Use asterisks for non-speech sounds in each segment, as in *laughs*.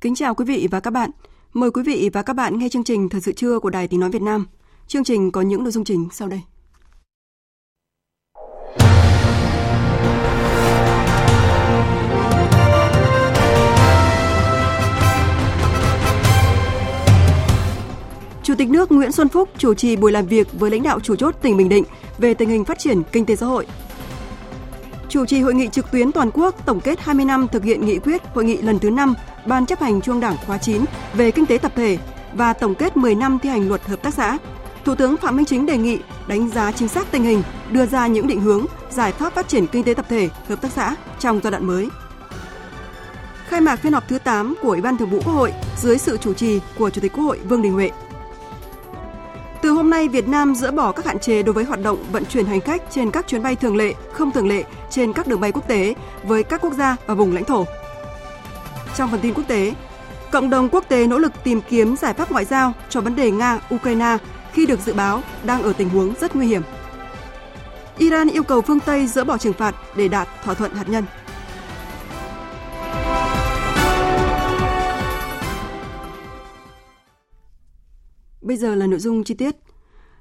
Kính chào quý vị và các bạn. Mời quý vị và các bạn nghe chương trình Thời sự trưa của Đài Tiếng Nói Việt Nam. Chương trình có những nội dung chính sau đây. Chủ tịch nước Nguyễn Xuân Phúc chủ trì buổi làm việc với lãnh đạo chủ chốt tỉnh Bình Định về tình hình phát triển kinh tế xã hội chủ trì hội nghị trực tuyến toàn quốc tổng kết 20 năm thực hiện nghị quyết hội nghị lần thứ 5 Ban chấp hành Trung Đảng khóa 9 về kinh tế tập thể và tổng kết 10 năm thi hành luật hợp tác xã. Thủ tướng Phạm Minh Chính đề nghị đánh giá chính xác tình hình, đưa ra những định hướng, giải pháp phát triển kinh tế tập thể, hợp tác xã trong giai đoạn mới. Khai mạc phiên họp thứ 8 của Ủy ban Thường vụ Quốc hội dưới sự chủ trì của Chủ tịch Quốc hội Vương Đình Huệ. Từ hôm nay, Việt Nam dỡ bỏ các hạn chế đối với hoạt động vận chuyển hành khách trên các chuyến bay thường lệ, không thường lệ trên các đường bay quốc tế với các quốc gia và vùng lãnh thổ. Trong phần tin quốc tế, cộng đồng quốc tế nỗ lực tìm kiếm giải pháp ngoại giao cho vấn đề Nga-Ukraine khi được dự báo đang ở tình huống rất nguy hiểm. Iran yêu cầu phương Tây dỡ bỏ trừng phạt để đạt thỏa thuận hạt nhân. Bây giờ là nội dung chi tiết.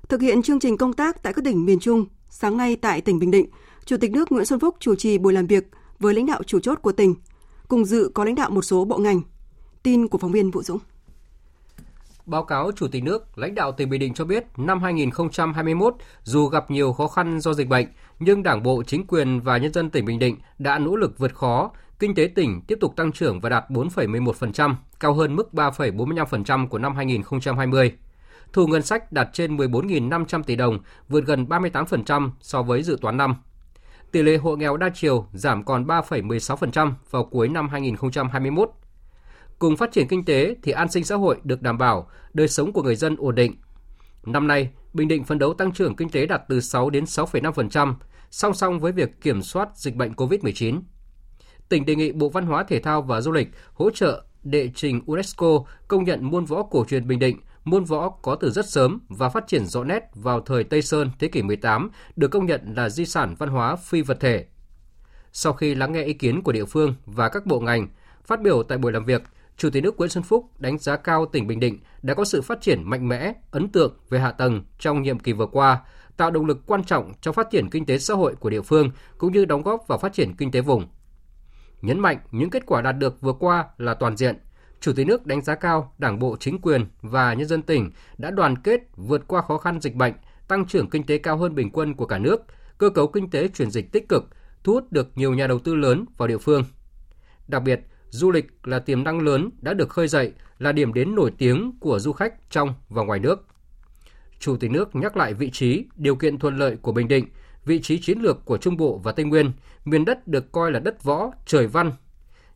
Thực hiện chương trình công tác tại các tỉnh miền Trung, sáng nay tại tỉnh Bình Định, Chủ tịch nước Nguyễn Xuân Phúc chủ trì buổi làm việc với lãnh đạo chủ chốt của tỉnh, cùng dự có lãnh đạo một số bộ ngành. Tin của phóng viên Vũ Dũng. Báo cáo Chủ tịch nước, lãnh đạo tỉnh Bình Định cho biết, năm 2021, dù gặp nhiều khó khăn do dịch bệnh, nhưng Đảng bộ, chính quyền và nhân dân tỉnh Bình Định đã nỗ lực vượt khó, kinh tế tỉnh tiếp tục tăng trưởng và đạt 4,11%, cao hơn mức 3,45% của năm 2020 thu ngân sách đạt trên 14.500 tỷ đồng, vượt gần 38% so với dự toán năm. Tỷ lệ hộ nghèo đa chiều giảm còn 3,16% vào cuối năm 2021. Cùng phát triển kinh tế thì an sinh xã hội được đảm bảo, đời sống của người dân ổn định. Năm nay, Bình Định phấn đấu tăng trưởng kinh tế đạt từ 6 đến 6,5%, song song với việc kiểm soát dịch bệnh COVID-19. Tỉnh đề nghị Bộ Văn hóa Thể thao và Du lịch hỗ trợ đệ trình UNESCO công nhận môn võ cổ truyền Bình Định môn võ có từ rất sớm và phát triển rõ nét vào thời Tây Sơn thế kỷ 18 được công nhận là di sản văn hóa phi vật thể. Sau khi lắng nghe ý kiến của địa phương và các bộ ngành, phát biểu tại buổi làm việc, Chủ tịch nước Nguyễn Xuân Phúc đánh giá cao tỉnh Bình Định đã có sự phát triển mạnh mẽ, ấn tượng về hạ tầng trong nhiệm kỳ vừa qua, tạo động lực quan trọng trong phát triển kinh tế xã hội của địa phương cũng như đóng góp vào phát triển kinh tế vùng. Nhấn mạnh những kết quả đạt được vừa qua là toàn diện, Chủ tịch nước đánh giá cao Đảng bộ, chính quyền và nhân dân tỉnh đã đoàn kết vượt qua khó khăn dịch bệnh, tăng trưởng kinh tế cao hơn bình quân của cả nước, cơ cấu kinh tế chuyển dịch tích cực, thu hút được nhiều nhà đầu tư lớn vào địa phương. Đặc biệt, du lịch là tiềm năng lớn đã được khơi dậy, là điểm đến nổi tiếng của du khách trong và ngoài nước. Chủ tịch nước nhắc lại vị trí, điều kiện thuận lợi của Bình Định, vị trí chiến lược của Trung Bộ và Tây Nguyên, miền đất được coi là đất võ, trời văn.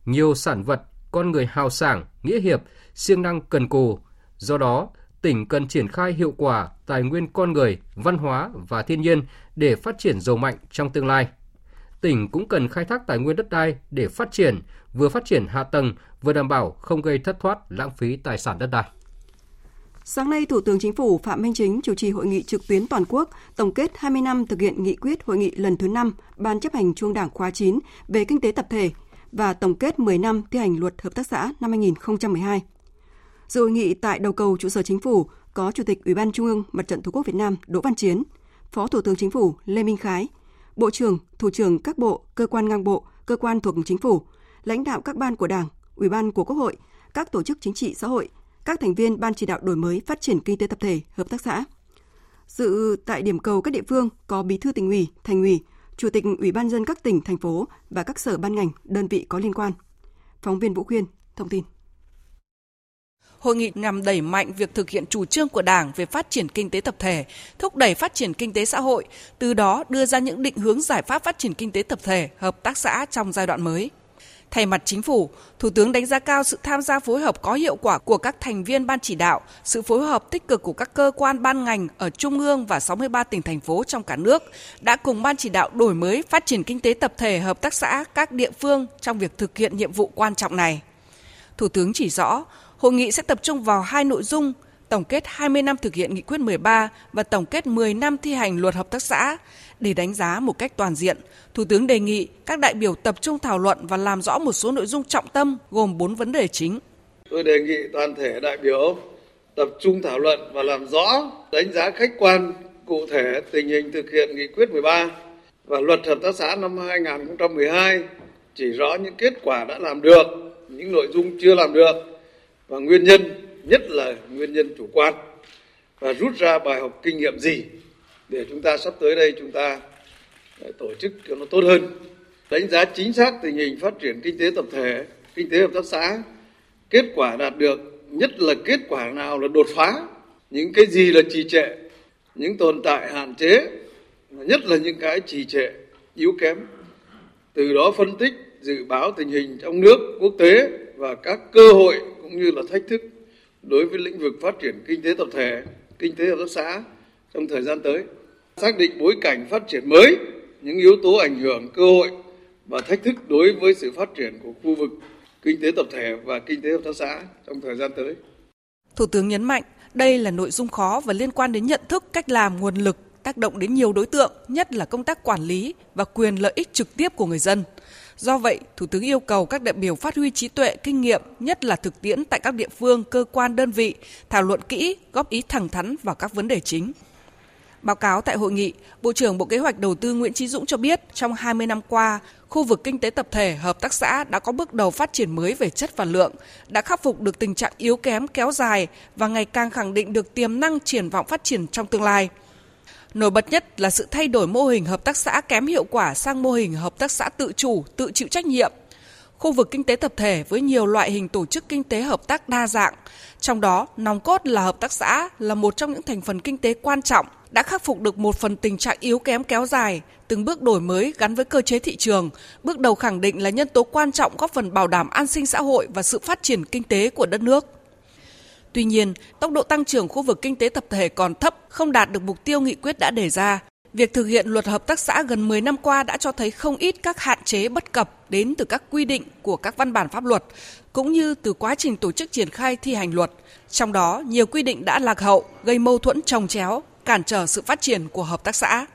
Nhiều sản vật con người hào sảng, nghĩa hiệp, siêng năng cần cù. Do đó, tỉnh cần triển khai hiệu quả tài nguyên con người, văn hóa và thiên nhiên để phát triển giàu mạnh trong tương lai. Tỉnh cũng cần khai thác tài nguyên đất đai để phát triển, vừa phát triển hạ tầng, vừa đảm bảo không gây thất thoát, lãng phí tài sản đất đai. Sáng nay, Thủ tướng Chính phủ Phạm Minh Chính chủ trì hội nghị trực tuyến toàn quốc tổng kết 20 năm thực hiện nghị quyết hội nghị lần thứ 5 Ban chấp hành Trung Đảng khóa 9 về kinh tế tập thể và tổng kết 10 năm thi hành luật hợp tác xã năm 2012. Dự hội nghị tại đầu cầu trụ sở chính phủ có Chủ tịch Ủy ban Trung ương Mặt trận Tổ quốc Việt Nam Đỗ Văn Chiến, Phó Thủ tướng Chính phủ Lê Minh Khái, Bộ trưởng, Thủ trưởng các bộ, cơ quan ngang bộ, cơ quan thuộc chính phủ, lãnh đạo các ban của Đảng, Ủy ban của Quốc hội, các tổ chức chính trị xã hội, các thành viên Ban chỉ đạo đổi mới phát triển kinh tế tập thể, hợp tác xã. Dự tại điểm cầu các địa phương có Bí thư tỉnh ủy, thành ủy, Chủ tịch Ủy ban dân các tỉnh, thành phố và các sở ban ngành, đơn vị có liên quan. Phóng viên Vũ Khuyên thông tin. Hội nghị nhằm đẩy mạnh việc thực hiện chủ trương của Đảng về phát triển kinh tế tập thể, thúc đẩy phát triển kinh tế xã hội, từ đó đưa ra những định hướng giải pháp phát triển kinh tế tập thể, hợp tác xã trong giai đoạn mới. Thay mặt chính phủ, Thủ tướng đánh giá cao sự tham gia phối hợp có hiệu quả của các thành viên ban chỉ đạo, sự phối hợp tích cực của các cơ quan ban ngành ở Trung ương và 63 tỉnh thành phố trong cả nước đã cùng ban chỉ đạo đổi mới phát triển kinh tế tập thể hợp tác xã các địa phương trong việc thực hiện nhiệm vụ quan trọng này. Thủ tướng chỉ rõ, hội nghị sẽ tập trung vào hai nội dung tổng kết 20 năm thực hiện nghị quyết 13 và tổng kết 10 năm thi hành luật hợp tác xã. Để đánh giá một cách toàn diện, Thủ tướng đề nghị các đại biểu tập trung thảo luận và làm rõ một số nội dung trọng tâm gồm 4 vấn đề chính. Tôi đề nghị toàn thể đại biểu tập trung thảo luận và làm rõ, đánh giá khách quan, cụ thể tình hình thực hiện nghị quyết 13 và luật hợp tác xã năm 2012, chỉ rõ những kết quả đã làm được, những nội dung chưa làm được và nguyên nhân, nhất là nguyên nhân chủ quan và rút ra bài học kinh nghiệm gì để chúng ta sắp tới đây chúng ta ờ, tổ chức cho nó tốt hơn, đánh giá chính xác tình hình phát triển kinh tế tập thể, kinh tế hợp tác xã. Kết quả đạt được, nhất là kết quả nào là đột phá, những cái gì là trì trệ, những tồn tại hạn chế, nhất là những cái trì trệ, yếu kém. Từ đó phân tích, dự báo tình hình trong nước, quốc tế và các cơ hội cũng như là thách thức đối với lĩnh vực phát triển kinh tế tập thể, kinh tế hợp tác xã trong thời gian tới xác định bối cảnh phát triển mới những yếu tố ảnh hưởng cơ hội và thách thức đối với sự phát triển của khu vực kinh tế tập thể và kinh tế hợp tác xã trong thời gian tới. Thủ tướng nhấn mạnh đây là nội dung khó và liên quan đến nhận thức, cách làm, nguồn lực, tác động đến nhiều đối tượng, nhất là công tác quản lý và quyền lợi ích trực tiếp của người dân. Do vậy, Thủ tướng yêu cầu các đại biểu phát huy trí tuệ, kinh nghiệm, nhất là thực tiễn tại các địa phương, cơ quan, đơn vị, thảo luận kỹ, góp ý thẳng thắn vào các vấn đề chính. Báo cáo tại hội nghị, Bộ trưởng Bộ Kế hoạch Đầu tư Nguyễn Chí Dũng cho biết trong 20 năm qua, khu vực kinh tế tập thể, hợp tác xã đã có bước đầu phát triển mới về chất và lượng, đã khắc phục được tình trạng yếu kém kéo dài và ngày càng khẳng định được tiềm năng triển vọng phát triển trong tương lai. Nổi bật nhất là sự thay đổi mô hình hợp tác xã kém hiệu quả sang mô hình hợp tác xã tự chủ, tự chịu trách nhiệm. Khu vực kinh tế tập thể với nhiều loại hình tổ chức kinh tế hợp tác đa dạng, trong đó nòng cốt là hợp tác xã là một trong những thành phần kinh tế quan trọng đã khắc phục được một phần tình trạng yếu kém kéo dài, từng bước đổi mới gắn với cơ chế thị trường, bước đầu khẳng định là nhân tố quan trọng góp phần bảo đảm an sinh xã hội và sự phát triển kinh tế của đất nước. Tuy nhiên, tốc độ tăng trưởng khu vực kinh tế tập thể còn thấp, không đạt được mục tiêu nghị quyết đã đề ra. Việc thực hiện luật hợp tác xã gần 10 năm qua đã cho thấy không ít các hạn chế bất cập đến từ các quy định của các văn bản pháp luật, cũng như từ quá trình tổ chức triển khai thi hành luật. Trong đó, nhiều quy định đã lạc hậu, gây mâu thuẫn trồng chéo, cản trở sự phát triển của hợp tác xã.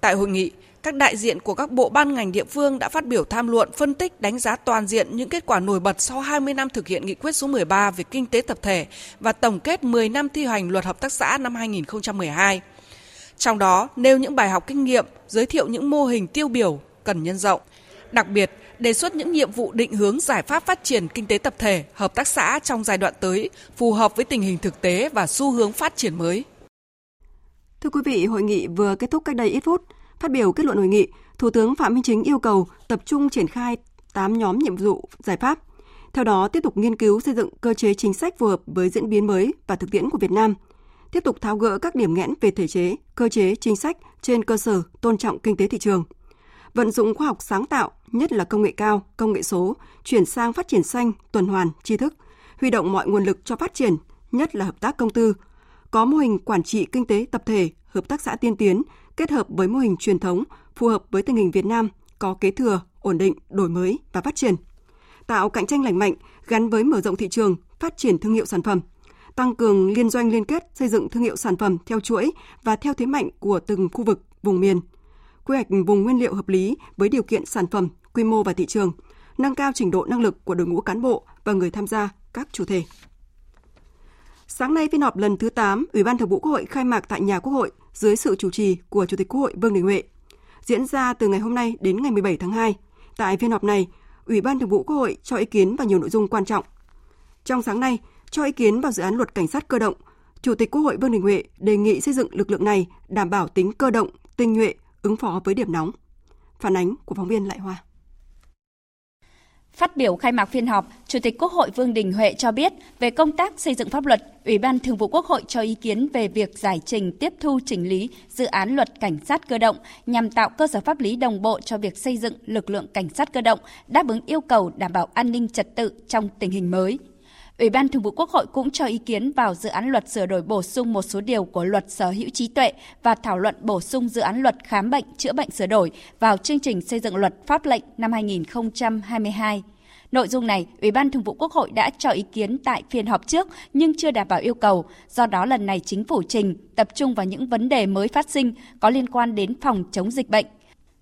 Tại hội nghị, các đại diện của các bộ ban ngành địa phương đã phát biểu tham luận phân tích đánh giá toàn diện những kết quả nổi bật sau 20 năm thực hiện nghị quyết số 13 về kinh tế tập thể và tổng kết 10 năm thi hành luật hợp tác xã năm 2012. Trong đó nêu những bài học kinh nghiệm, giới thiệu những mô hình tiêu biểu cần nhân rộng. Đặc biệt, đề xuất những nhiệm vụ định hướng giải pháp phát triển kinh tế tập thể, hợp tác xã trong giai đoạn tới, phù hợp với tình hình thực tế và xu hướng phát triển mới. Thưa quý vị, hội nghị vừa kết thúc cách đây ít phút. Phát biểu kết luận hội nghị, Thủ tướng Phạm Minh Chính yêu cầu tập trung triển khai 8 nhóm nhiệm vụ giải pháp. Theo đó, tiếp tục nghiên cứu xây dựng cơ chế chính sách phù hợp với diễn biến mới và thực tiễn của Việt Nam. Tiếp tục tháo gỡ các điểm nghẽn về thể chế, cơ chế, chính sách trên cơ sở tôn trọng kinh tế thị trường. Vận dụng khoa học sáng tạo, nhất là công nghệ cao, công nghệ số, chuyển sang phát triển xanh, tuần hoàn, tri thức, huy động mọi nguồn lực cho phát triển, nhất là hợp tác công tư, có mô hình quản trị kinh tế tập thể, hợp tác xã tiên tiến kết hợp với mô hình truyền thống phù hợp với tình hình Việt Nam, có kế thừa, ổn định, đổi mới và phát triển. Tạo cạnh tranh lành mạnh gắn với mở rộng thị trường, phát triển thương hiệu sản phẩm, tăng cường liên doanh liên kết xây dựng thương hiệu sản phẩm theo chuỗi và theo thế mạnh của từng khu vực, vùng miền. Quy hoạch vùng nguyên liệu hợp lý với điều kiện sản phẩm, quy mô và thị trường, nâng cao trình độ năng lực của đội ngũ cán bộ và người tham gia các chủ thể. Sáng nay, phiên họp lần thứ 8, Ủy ban Thường vụ Quốc hội khai mạc tại nhà Quốc hội dưới sự chủ trì của Chủ tịch Quốc hội Vương Đình Huệ. Diễn ra từ ngày hôm nay đến ngày 17 tháng 2. Tại phiên họp này, Ủy ban Thường vụ Quốc hội cho ý kiến vào nhiều nội dung quan trọng. Trong sáng nay, cho ý kiến vào dự án luật cảnh sát cơ động, Chủ tịch Quốc hội Vương Đình Huệ đề nghị xây dựng lực lượng này đảm bảo tính cơ động, tinh nhuệ, ứng phó với điểm nóng. Phản ánh của phóng viên Lại Hoa. Phát biểu khai mạc phiên họp, Chủ tịch Quốc hội Vương Đình Huệ cho biết về công tác xây dựng pháp luật, Ủy ban Thường vụ Quốc hội cho ý kiến về việc giải trình tiếp thu chỉnh lý dự án luật cảnh sát cơ động nhằm tạo cơ sở pháp lý đồng bộ cho việc xây dựng lực lượng cảnh sát cơ động đáp ứng yêu cầu đảm bảo an ninh trật tự trong tình hình mới. Ủy ban Thường vụ Quốc hội cũng cho ý kiến vào dự án luật sửa đổi bổ sung một số điều của luật sở hữu trí tuệ và thảo luận bổ sung dự án luật khám bệnh chữa bệnh sửa đổi vào chương trình xây dựng luật pháp lệnh năm 2022. Nội dung này, Ủy ban Thường vụ Quốc hội đã cho ý kiến tại phiên họp trước nhưng chưa đảm bảo yêu cầu, do đó lần này chính phủ trình tập trung vào những vấn đề mới phát sinh có liên quan đến phòng chống dịch bệnh.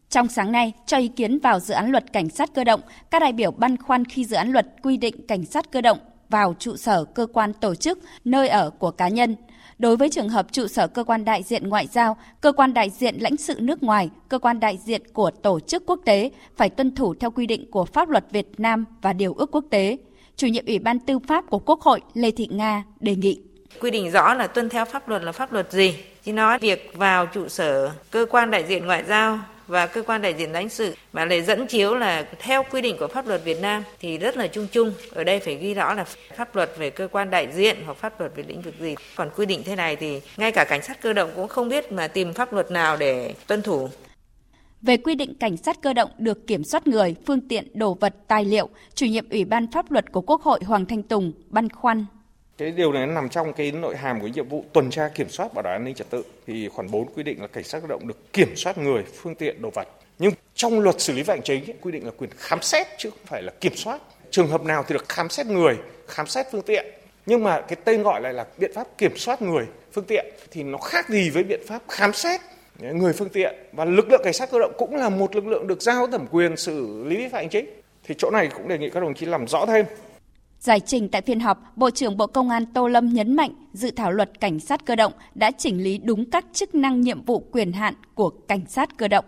Trong sáng nay, cho ý kiến vào dự án luật cảnh sát cơ động, các đại biểu băn khoăn khi dự án luật quy định cảnh sát cơ động vào trụ sở cơ quan tổ chức, nơi ở của cá nhân. Đối với trường hợp trụ sở cơ quan đại diện ngoại giao, cơ quan đại diện lãnh sự nước ngoài, cơ quan đại diện của tổ chức quốc tế phải tuân thủ theo quy định của pháp luật Việt Nam và điều ước quốc tế. Chủ nhiệm Ủy ban Tư pháp của Quốc hội Lê Thị Nga đề nghị quy định rõ là tuân theo pháp luật là pháp luật gì. Chứ nói việc vào trụ sở cơ quan đại diện ngoại giao và cơ quan đại diện lãnh sự mà lại dẫn chiếu là theo quy định của pháp luật Việt Nam thì rất là chung chung. Ở đây phải ghi rõ là pháp luật về cơ quan đại diện hoặc pháp luật về lĩnh vực gì. Còn quy định thế này thì ngay cả cảnh sát cơ động cũng không biết mà tìm pháp luật nào để tuân thủ. Về quy định cảnh sát cơ động được kiểm soát người, phương tiện, đồ vật, tài liệu, chủ nhiệm Ủy ban pháp luật của Quốc hội Hoàng Thanh Tùng băn khoăn cái điều này nằm trong cái nội hàm của nhiệm vụ tuần tra kiểm soát bảo đảm an ninh trật tự thì khoản 4 quy định là cảnh sát cơ động được kiểm soát người, phương tiện, đồ vật. Nhưng trong luật xử lý vi phạm chính quy định là quyền khám xét chứ không phải là kiểm soát. Trường hợp nào thì được khám xét người, khám xét phương tiện. Nhưng mà cái tên gọi lại là biện pháp kiểm soát người, phương tiện thì nó khác gì với biện pháp khám xét người phương tiện và lực lượng cảnh sát cơ động cũng là một lực lượng được giao thẩm quyền xử lý vi phạm chính. Thì chỗ này cũng đề nghị các đồng chí làm rõ thêm. Giải trình tại phiên họp, Bộ trưởng Bộ Công an Tô Lâm nhấn mạnh dự thảo luật cảnh sát cơ động đã chỉnh lý đúng các chức năng nhiệm vụ quyền hạn của cảnh sát cơ động.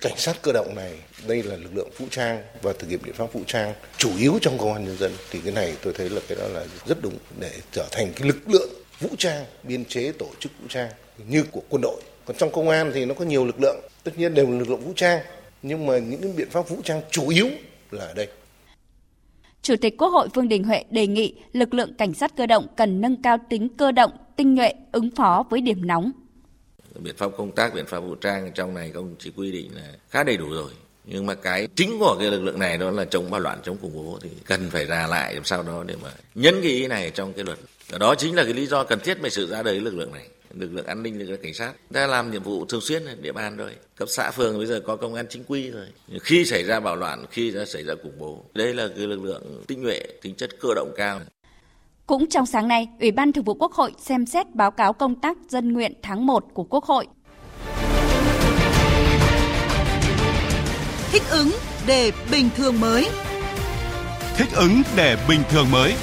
Cảnh sát cơ động này đây là lực lượng vũ trang và thực hiện biện pháp vũ trang chủ yếu trong công an nhân dân thì cái này tôi thấy là cái đó là rất đúng để trở thành cái lực lượng vũ trang biên chế tổ chức vũ trang như của quân đội. Còn trong công an thì nó có nhiều lực lượng, tất nhiên đều là lực lượng vũ trang nhưng mà những cái biện pháp vũ trang chủ yếu là ở đây Chủ tịch Quốc hội Vương Đình Huệ đề nghị lực lượng cảnh sát cơ động cần nâng cao tính cơ động, tinh nhuệ, ứng phó với điểm nóng. Biện pháp công tác, biện pháp vũ trang trong này công chỉ quy định là khá đầy đủ rồi. Nhưng mà cái chính của cái lực lượng này đó là chống bạo loạn, chống khủng bố thì cần phải ra lại làm sao đó để mà nhấn cái ý này trong cái luật. Đó chính là cái lý do cần thiết về sự ra đời lực lượng này lực lượng an ninh lực lượng cảnh sát đã làm nhiệm vụ thường xuyên ở địa bàn rồi cấp xã phường bây giờ có công an chính quy rồi khi xảy ra bạo loạn khi đã xảy ra khủng bố đây là cái lực lượng tinh nhuệ tính chất cơ động cao cũng trong sáng nay, Ủy ban Thường vụ Quốc hội xem xét báo cáo công tác dân nguyện tháng 1 của Quốc hội. Thích ứng để bình thường mới. Thích ứng để bình thường mới.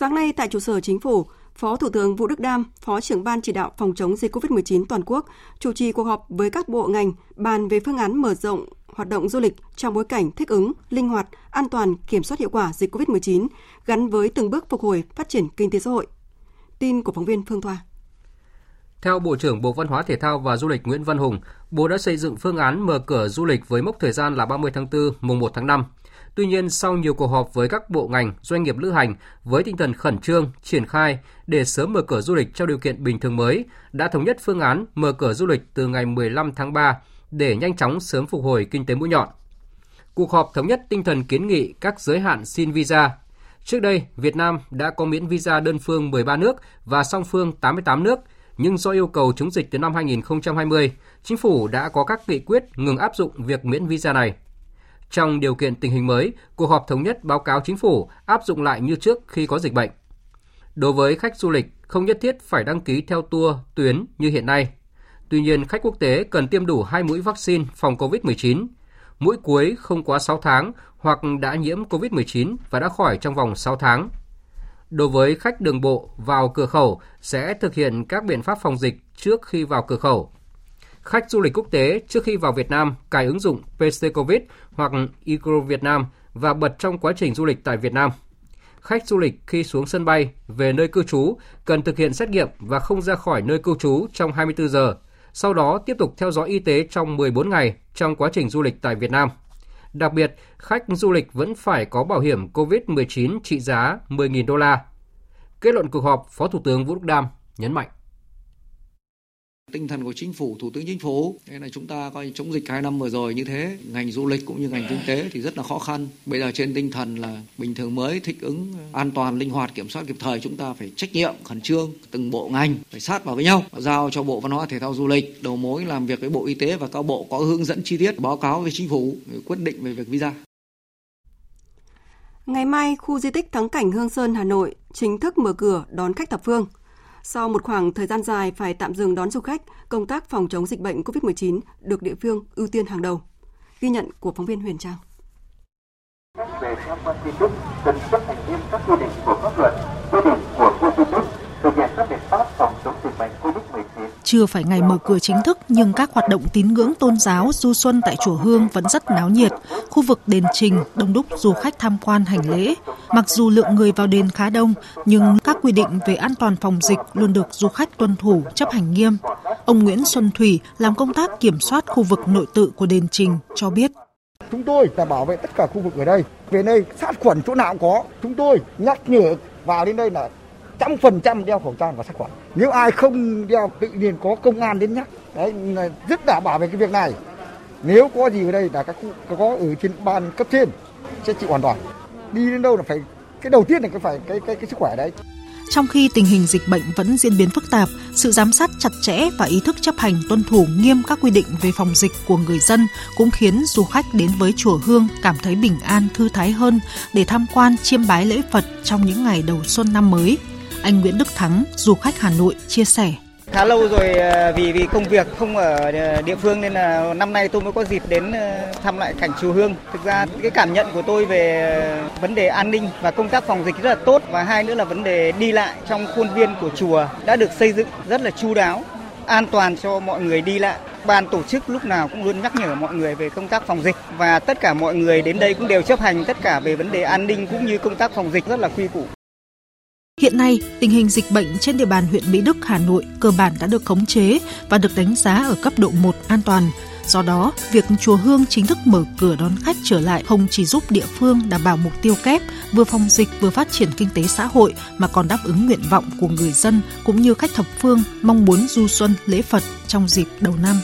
Sáng nay tại trụ sở chính phủ, Phó Thủ tướng Vũ Đức Đam, Phó trưởng ban chỉ đạo phòng chống dịch COVID-19 toàn quốc, chủ trì cuộc họp với các bộ ngành bàn về phương án mở rộng hoạt động du lịch trong bối cảnh thích ứng, linh hoạt, an toàn, kiểm soát hiệu quả dịch COVID-19 gắn với từng bước phục hồi phát triển kinh tế xã hội. Tin của phóng viên Phương Thoa. Theo Bộ trưởng Bộ Văn hóa Thể thao và Du lịch Nguyễn Văn Hùng, Bộ đã xây dựng phương án mở cửa du lịch với mốc thời gian là 30 tháng 4, mùng 1 tháng 5. Tuy nhiên, sau nhiều cuộc họp với các bộ ngành, doanh nghiệp lữ hành với tinh thần khẩn trương, triển khai để sớm mở cửa du lịch trong điều kiện bình thường mới, đã thống nhất phương án mở cửa du lịch từ ngày 15 tháng 3 để nhanh chóng sớm phục hồi kinh tế mũi nhọn. Cuộc họp thống nhất tinh thần kiến nghị các giới hạn xin visa. Trước đây, Việt Nam đã có miễn visa đơn phương 13 nước và song phương 88 nước, nhưng do yêu cầu chống dịch từ năm 2020, chính phủ đã có các nghị quyết ngừng áp dụng việc miễn visa này. Trong điều kiện tình hình mới, cuộc họp thống nhất báo cáo chính phủ áp dụng lại như trước khi có dịch bệnh. Đối với khách du lịch, không nhất thiết phải đăng ký theo tour, tuyến như hiện nay. Tuy nhiên, khách quốc tế cần tiêm đủ 2 mũi vaccine phòng COVID-19. Mũi cuối không quá 6 tháng hoặc đã nhiễm COVID-19 và đã khỏi trong vòng 6 tháng. Đối với khách đường bộ vào cửa khẩu sẽ thực hiện các biện pháp phòng dịch trước khi vào cửa khẩu khách du lịch quốc tế trước khi vào Việt Nam cài ứng dụng PC Covid hoặc Ecro Việt Nam và bật trong quá trình du lịch tại Việt Nam. khách du lịch khi xuống sân bay về nơi cư trú cần thực hiện xét nghiệm và không ra khỏi nơi cư trú trong 24 giờ, sau đó tiếp tục theo dõi y tế trong 14 ngày trong quá trình du lịch tại Việt Nam. Đặc biệt, khách du lịch vẫn phải có bảo hiểm COVID-19 trị giá 10.000 đô la. Kết luận cuộc họp, Phó Thủ tướng Vũ Đức Đam nhấn mạnh tinh thần của chính phủ thủ tướng chính phủ. Thế là chúng ta coi chống dịch hai năm vừa rồi như thế ngành du lịch cũng như ngành kinh tế thì rất là khó khăn. Bây giờ trên tinh thần là bình thường mới thích ứng an toàn linh hoạt kiểm soát kịp thời chúng ta phải trách nhiệm khẩn trương từng bộ ngành phải sát vào với nhau. Giao cho bộ văn hóa thể thao du lịch đầu mối làm việc với bộ y tế và các bộ có hướng dẫn chi tiết báo cáo với chính phủ quyết định về việc visa. Ngày mai, khu di tích Thắng cảnh Hương Sơn Hà Nội chính thức mở cửa đón khách thập phương. Sau một khoảng thời gian dài phải tạm dừng đón du khách, công tác phòng chống dịch bệnh COVID-19 được địa phương ưu tiên hàng đầu. Ghi nhận của phóng viên Huyền Trang. Về tham quan di tích cần chấp hành nghiêm các quy định của pháp luật, quy định của khu di tích, thực hiện các biện pháp phòng chống dịch bệnh COVID-19. Chưa phải ngày mở cửa chính thức nhưng các hoạt động tín ngưỡng tôn giáo du xuân tại chùa Hương vẫn rất náo nhiệt. Khu vực đền Trình đông đúc du khách tham quan hành lễ. Mặc dù lượng người vào đền khá đông, nhưng các quy định về an toàn phòng dịch luôn được du khách tuân thủ, chấp hành nghiêm. Ông Nguyễn Xuân Thủy, làm công tác kiểm soát khu vực nội tự của đền Trình, cho biết. Chúng tôi là bảo vệ tất cả khu vực ở đây. Về đây, sát khuẩn chỗ nào cũng có. Chúng tôi nhắc nhở vào đến đây là trăm phần trăm đeo khẩu trang và sát khuẩn. Nếu ai không đeo, tự nhiên có công an đến nhắc. Đấy rất đảm bảo về cái việc này. Nếu có gì ở đây là các khu có ở trên ban cấp trên, sẽ chịu hoàn toàn đi đến đâu là phải cái đầu tiên là cái phải cái cái cái sức khỏe đấy trong khi tình hình dịch bệnh vẫn diễn biến phức tạp, sự giám sát chặt chẽ và ý thức chấp hành tuân thủ nghiêm các quy định về phòng dịch của người dân cũng khiến du khách đến với chùa Hương cảm thấy bình an thư thái hơn để tham quan chiêm bái lễ Phật trong những ngày đầu xuân năm mới. Anh Nguyễn Đức Thắng, du khách Hà Nội chia sẻ khá lâu rồi ờ, vì vì công việc không ở ờ, địa phương nên là năm nay tôi mới có dịp đến ờ, thăm lại cảnh chùa Hương. Thực ra cái cảm nhận của tôi về vấn đề an ninh và công tác phòng dịch rất là tốt và hai nữa là vấn đề đi lại trong khuôn viên của chùa đã được xây dựng rất là chu đáo, an toàn cho mọi người đi lại. Ban tổ chức lúc nào cũng luôn nhắc nhở mọi người về công tác phòng dịch và tất cả mọi người đến đây cũng đều chấp hành tất cả về vấn đề an ninh cũng như công tác phòng dịch rất là quy củ. Hiện nay, tình hình dịch bệnh trên địa bàn huyện Mỹ Đức, Hà Nội cơ bản đã được khống chế và được đánh giá ở cấp độ 1 an toàn. Do đó, việc chùa Hương chính thức mở cửa đón khách trở lại không chỉ giúp địa phương đảm bảo mục tiêu kép vừa phòng dịch vừa phát triển kinh tế xã hội mà còn đáp ứng nguyện vọng của người dân cũng như khách thập phương mong muốn du xuân lễ Phật trong dịp đầu năm.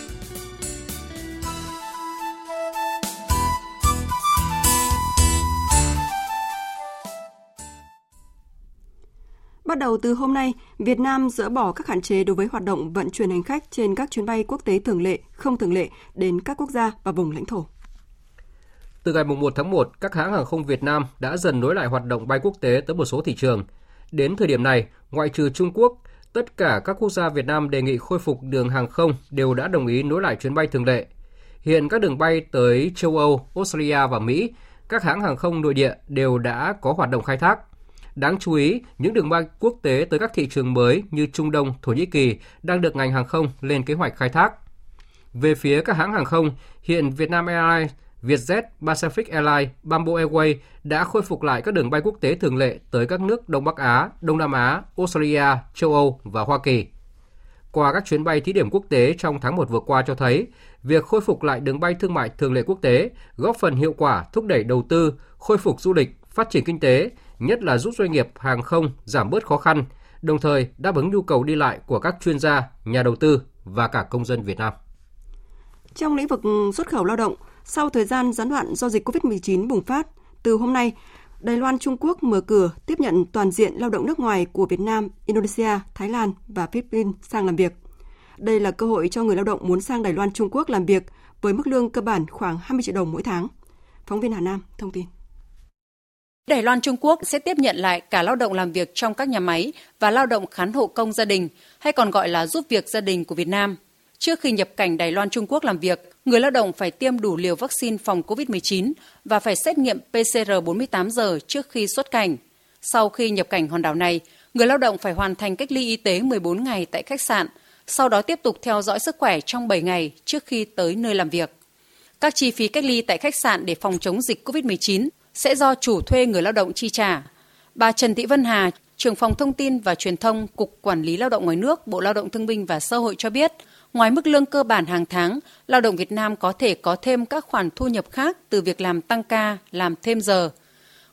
Bắt đầu từ hôm nay, Việt Nam dỡ bỏ các hạn chế đối với hoạt động vận chuyển hành khách trên các chuyến bay quốc tế thường lệ, không thường lệ đến các quốc gia và vùng lãnh thổ. Từ ngày 1 tháng 1, các hãng hàng không Việt Nam đã dần nối lại hoạt động bay quốc tế tới một số thị trường. Đến thời điểm này, ngoại trừ Trung Quốc, tất cả các quốc gia Việt Nam đề nghị khôi phục đường hàng không đều đã đồng ý nối lại chuyến bay thường lệ. Hiện các đường bay tới châu Âu, Australia và Mỹ, các hãng hàng không nội địa đều đã có hoạt động khai thác. Đáng chú ý, những đường bay quốc tế tới các thị trường mới như Trung Đông, Thổ Nhĩ Kỳ đang được ngành hàng không lên kế hoạch khai thác. Về phía các hãng hàng không, hiện Vietnam Airlines, Vietjet, Pacific Airlines, Bamboo Airways đã khôi phục lại các đường bay quốc tế thường lệ tới các nước Đông Bắc Á, Đông Nam Á, Australia, châu Âu và Hoa Kỳ. Qua các chuyến bay thí điểm quốc tế trong tháng 1 vừa qua cho thấy, việc khôi phục lại đường bay thương mại thường lệ quốc tế góp phần hiệu quả thúc đẩy đầu tư, khôi phục du lịch, phát triển kinh tế, nhất là giúp doanh nghiệp hàng không giảm bớt khó khăn, đồng thời đáp ứng nhu cầu đi lại của các chuyên gia, nhà đầu tư và cả công dân Việt Nam. Trong lĩnh vực ừ, xuất khẩu lao động, sau thời gian gián đoạn do dịch COVID-19 bùng phát, từ hôm nay, Đài Loan Trung Quốc mở cửa tiếp nhận toàn diện lao động nước ngoài của Việt Nam, Indonesia, Thái Lan và Philippines sang làm việc. Đây là cơ hội cho người lao động muốn sang Đài Loan Trung Quốc làm việc với mức lương cơ bản khoảng 20 triệu đồng mỗi tháng. Phóng viên Hà Nam thông tin. Đài Loan Trung Quốc sẽ tiếp nhận lại cả lao động làm việc trong các nhà máy và lao động khán hộ công gia đình, hay còn gọi là giúp việc gia đình của Việt Nam. Trước khi nhập cảnh Đài Loan Trung Quốc làm việc, người lao động phải tiêm đủ liều vaccine phòng COVID-19 và phải xét nghiệm PCR 48 giờ trước khi xuất cảnh. Sau khi nhập cảnh hòn đảo này, người lao động phải hoàn thành cách ly y tế 14 ngày tại khách sạn, sau đó tiếp tục theo dõi sức khỏe trong 7 ngày trước khi tới nơi làm việc. Các chi phí cách ly tại khách sạn để phòng chống dịch COVID-19 sẽ do chủ thuê người lao động chi trả. Bà Trần Thị Vân Hà, trưởng phòng thông tin và truyền thông Cục Quản lý Lao động ngoài nước, Bộ Lao động Thương binh và Xã hội cho biết, ngoài mức lương cơ bản hàng tháng, lao động Việt Nam có thể có thêm các khoản thu nhập khác từ việc làm tăng ca, làm thêm giờ.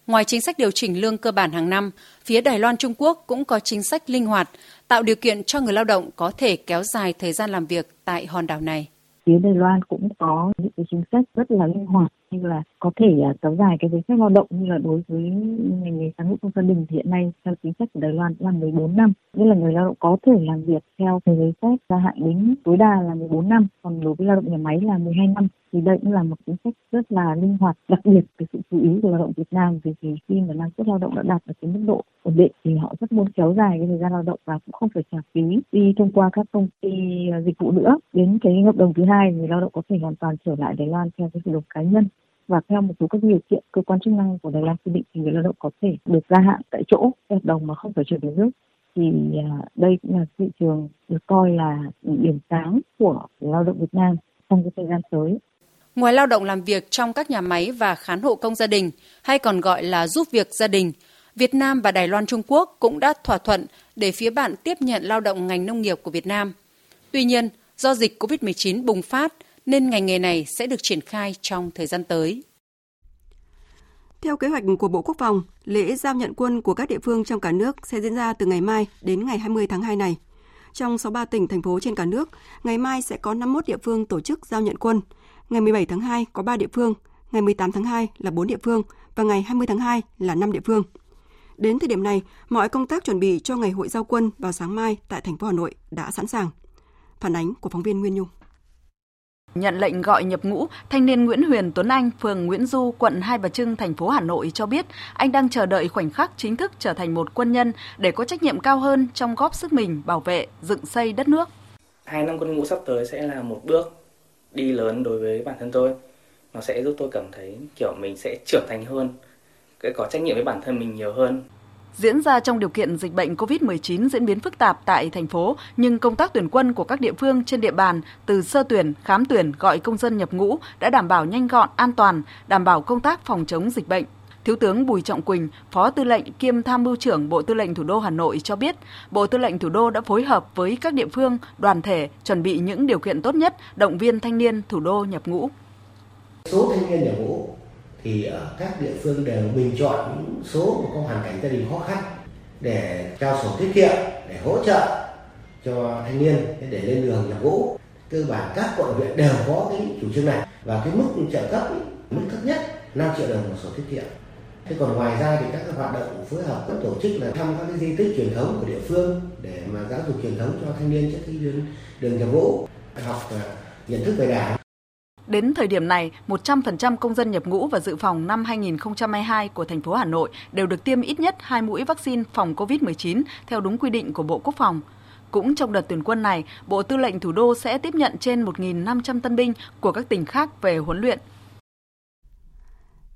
Ngoài chính sách điều chỉnh lương cơ bản hàng năm, phía Đài Loan Trung Quốc cũng có chính sách linh hoạt, tạo điều kiện cho người lao động có thể kéo dài thời gian làm việc tại hòn đảo này. Phía Đài Loan cũng có những cái chính sách rất là linh hoạt như là có thể à, kéo dài cái giấy phép lao động như là đối với ngành nghề sáng hộ trong gia đình thì hiện nay theo chính sách của Đài Loan là 14 năm. Nghĩa là người lao động có thể làm việc theo cái giấy phép gia hạn đến tối đa là 14 năm, còn đối với lao động nhà máy là 12 năm. Thì đây cũng là một chính sách rất là linh hoạt, đặc biệt cái sự chú ý của lao động Việt Nam vì thì khi mà năng suất lao động đã đạt được cái mức độ ổn định thì họ rất muốn kéo dài cái thời gian lao động và cũng không phải trả phí đi thông qua các công ty à, dịch vụ nữa. Đến cái hợp đồng thứ hai người lao động có thể hoàn toàn trở lại Đài Loan theo cái hợp đồng cá nhân và theo một số các điều kiện cơ quan chức năng của Đài Loan quy định thì người lao động có thể được gia hạn tại chỗ hợp đồng mà không phải chuyển về nước thì à, đây cũng là thị trường được coi là điểm sáng của lao động Việt Nam trong cái thời gian tới. Ngoài lao động làm việc trong các nhà máy và khán hộ công gia đình, hay còn gọi là giúp việc gia đình, Việt Nam và Đài Loan Trung Quốc cũng đã thỏa thuận để phía bạn tiếp nhận lao động ngành nông nghiệp của Việt Nam. Tuy nhiên, do dịch COVID-19 bùng phát nên ngành nghề này sẽ được triển khai trong thời gian tới. Theo kế hoạch của Bộ Quốc phòng, lễ giao nhận quân của các địa phương trong cả nước sẽ diễn ra từ ngày mai đến ngày 20 tháng 2 này. Trong 63 tỉnh, thành phố trên cả nước, ngày mai sẽ có 51 địa phương tổ chức giao nhận quân. Ngày 17 tháng 2 có 3 địa phương, ngày 18 tháng 2 là 4 địa phương và ngày 20 tháng 2 là 5 địa phương. Đến thời điểm này, mọi công tác chuẩn bị cho ngày hội giao quân vào sáng mai tại thành phố Hà Nội đã sẵn sàng. Phản ánh của phóng viên Nguyên Nhung. Nhận lệnh gọi nhập ngũ, thanh niên Nguyễn Huyền Tuấn Anh, phường Nguyễn Du, quận Hai Bà Trưng, thành phố Hà Nội cho biết anh đang chờ đợi khoảnh khắc chính thức trở thành một quân nhân để có trách nhiệm cao hơn trong góp sức mình bảo vệ, dựng xây đất nước. Hai năm quân ngũ sắp tới sẽ là một bước đi lớn đối với bản thân tôi. Nó sẽ giúp tôi cảm thấy kiểu mình sẽ trưởng thành hơn, có trách nhiệm với bản thân mình nhiều hơn. Diễn ra trong điều kiện dịch bệnh COVID-19 diễn biến phức tạp tại thành phố, nhưng công tác tuyển quân của các địa phương trên địa bàn từ sơ tuyển, khám tuyển, gọi công dân nhập ngũ đã đảm bảo nhanh gọn, an toàn, đảm bảo công tác phòng chống dịch bệnh. Thiếu tướng Bùi Trọng Quỳnh, Phó Tư lệnh kiêm Tham mưu trưởng Bộ Tư lệnh Thủ đô Hà Nội cho biết, Bộ Tư lệnh Thủ đô đã phối hợp với các địa phương, đoàn thể chuẩn bị những điều kiện tốt nhất động viên thanh niên thủ đô nhập ngũ. Số thanh niên nhập ngũ thì ở các địa phương đều bình chọn những số mà có hoàn cảnh gia đình khó khăn để trao sổ tiết kiệm để hỗ trợ cho thanh niên để lên đường nhập ngũ. Cơ bản các quận huyện đều có cái chủ trương này và cái mức trợ cấp ấy, mức thấp nhất 5 triệu đồng một sổ tiết kiệm. Thế còn ngoài ra thì các hoạt động phối hợp các tổ chức là thăm các cái di tích truyền thống của địa phương để mà giáo dục truyền thống cho thanh niên trước khi đến đường nhập ngũ học nhận thức về đảng. Đến thời điểm này, 100% công dân nhập ngũ và dự phòng năm 2022 của thành phố Hà Nội đều được tiêm ít nhất 2 mũi vaccine phòng COVID-19 theo đúng quy định của Bộ Quốc phòng. Cũng trong đợt tuyển quân này, Bộ Tư lệnh Thủ đô sẽ tiếp nhận trên 1.500 tân binh của các tỉnh khác về huấn luyện.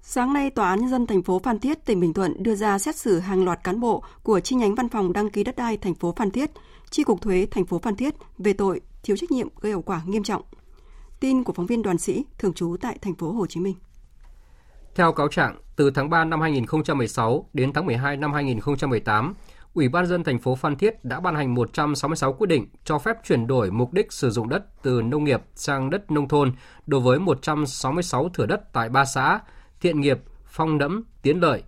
Sáng nay, Tòa án Nhân dân thành phố Phan Thiết, tỉnh Bình Thuận đưa ra xét xử hàng loạt cán bộ của chi nhánh văn phòng đăng ký đất đai thành phố Phan Thiết, chi cục thuế thành phố Phan Thiết về tội thiếu trách nhiệm gây hậu quả nghiêm trọng. Tin của phóng viên Đoàn Sĩ, thường trú tại thành phố Hồ Chí Minh. Theo cáo trạng, từ tháng 3 năm 2016 đến tháng 12 năm 2018, Ủy ban dân thành phố Phan Thiết đã ban hành 166 quyết định cho phép chuyển đổi mục đích sử dụng đất từ nông nghiệp sang đất nông thôn đối với 166 thửa đất tại ba xã Thiện Nghiệp, Phong Nẫm, Tiến Lợi.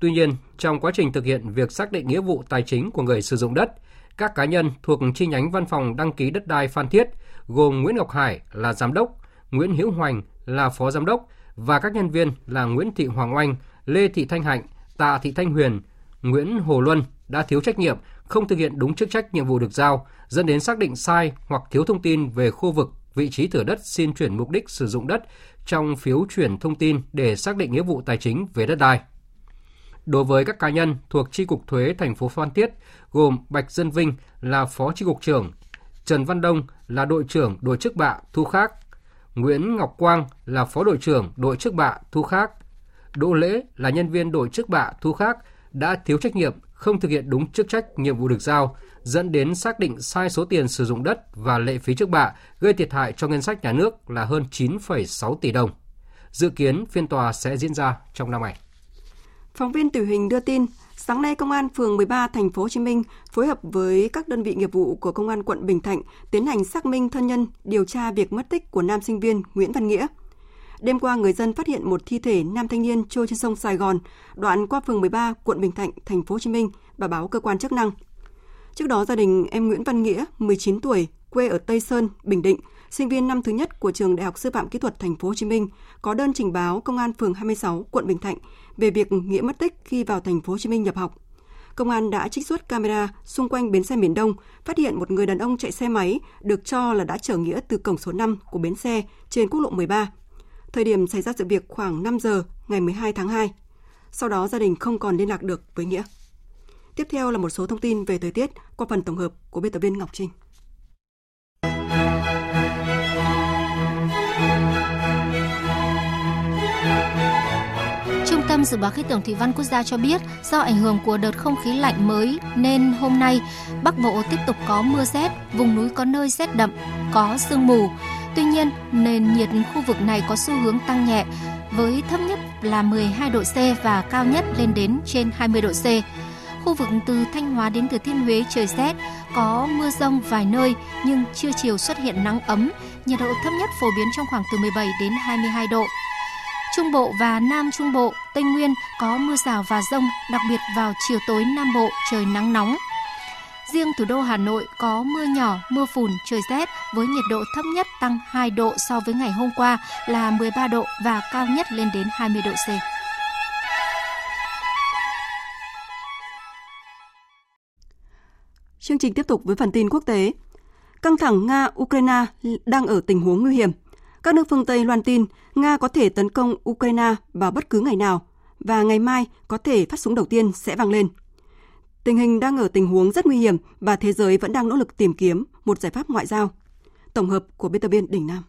Tuy nhiên, trong quá trình thực hiện việc xác định nghĩa vụ tài chính của người sử dụng đất, các cá nhân thuộc chi nhánh văn phòng đăng ký đất đai Phan Thiết gồm Nguyễn Ngọc Hải là giám đốc, Nguyễn Hữu Hoành là phó giám đốc và các nhân viên là Nguyễn Thị Hoàng Oanh, Lê Thị Thanh Hạnh, Tạ Thị Thanh Huyền, Nguyễn Hồ Luân đã thiếu trách nhiệm, không thực hiện đúng chức trách nhiệm vụ được giao, dẫn đến xác định sai hoặc thiếu thông tin về khu vực, vị trí thửa đất xin chuyển mục đích sử dụng đất trong phiếu chuyển thông tin để xác định nghĩa vụ tài chính về đất đai. Đối với các cá nhân thuộc Chi cục Thuế thành phố Phan Thiết gồm Bạch Dân Vinh là Phó Chi cục trưởng, Trần Văn Đông là đội trưởng đội chức bạ thu khác, Nguyễn Ngọc Quang là phó đội trưởng đội chức bạ thu khác, Đỗ Lễ là nhân viên đội chức bạ thu khác đã thiếu trách nhiệm, không thực hiện đúng chức trách nhiệm vụ được giao, dẫn đến xác định sai số tiền sử dụng đất và lệ phí trước bạ, gây thiệt hại cho ngân sách nhà nước là hơn 9,6 tỷ đồng. Dự kiến phiên tòa sẽ diễn ra trong năm này. Phóng viên Tử Hình đưa tin, sáng nay Công an phường 13 thành phố Hồ Chí Minh phối hợp với các đơn vị nghiệp vụ của Công an quận Bình Thạnh tiến hành xác minh thân nhân, điều tra việc mất tích của nam sinh viên Nguyễn Văn Nghĩa. Đêm qua, người dân phát hiện một thi thể nam thanh niên trôi trên sông Sài Gòn, đoạn qua phường 13, quận Bình Thạnh, thành phố Hồ Chí Minh và báo cơ quan chức năng. Trước đó, gia đình em Nguyễn Văn Nghĩa, 19 tuổi, quê ở Tây Sơn, Bình Định, sinh viên năm thứ nhất của trường Đại học Sư phạm Kỹ thuật Thành phố Hồ Chí Minh có đơn trình báo Công an phường 26, quận Bình Thạnh về việc Nghĩa mất tích khi vào Thành phố Hồ Chí Minh nhập học. Công an đã trích xuất camera xung quanh bến xe miền Đông, phát hiện một người đàn ông chạy xe máy được cho là đã chở Nghĩa từ cổng số 5 của bến xe trên quốc lộ 13. Thời điểm xảy ra sự việc khoảng 5 giờ ngày 12 tháng 2. Sau đó gia đình không còn liên lạc được với Nghĩa. Tiếp theo là một số thông tin về thời tiết qua phần tổng hợp của biên tập viên Ngọc Trinh. Trung tâm Dự báo Khí tượng Thủy văn Quốc gia cho biết, do ảnh hưởng của đợt không khí lạnh mới nên hôm nay Bắc Bộ tiếp tục có mưa rét, vùng núi có nơi rét đậm, có sương mù. Tuy nhiên, nền nhiệt khu vực này có xu hướng tăng nhẹ, với thấp nhất là 12 độ C và cao nhất lên đến trên 20 độ C. Khu vực từ Thanh Hóa đến Thừa Thiên Huế trời rét, có mưa rông vài nơi nhưng trưa chiều xuất hiện nắng ấm, nhiệt độ thấp nhất phổ biến trong khoảng từ 17 đến 22 độ. Trung Bộ và Nam Trung Bộ, Tây Nguyên có mưa rào và rông, đặc biệt vào chiều tối Nam Bộ trời nắng nóng. Riêng thủ đô Hà Nội có mưa nhỏ, mưa phùn, trời rét với nhiệt độ thấp nhất tăng 2 độ so với ngày hôm qua là 13 độ và cao nhất lên đến 20 độ C. Chương trình tiếp tục với phần tin quốc tế. Căng thẳng Nga-Ukraine đang ở tình huống nguy hiểm. Các nước phương Tây loan tin Nga có thể tấn công Ukraine vào bất cứ ngày nào và ngày mai có thể phát súng đầu tiên sẽ vang lên. Tình hình đang ở tình huống rất nguy hiểm và thế giới vẫn đang nỗ lực tìm kiếm một giải pháp ngoại giao. Tổng hợp của biên tập viên Đình Nam.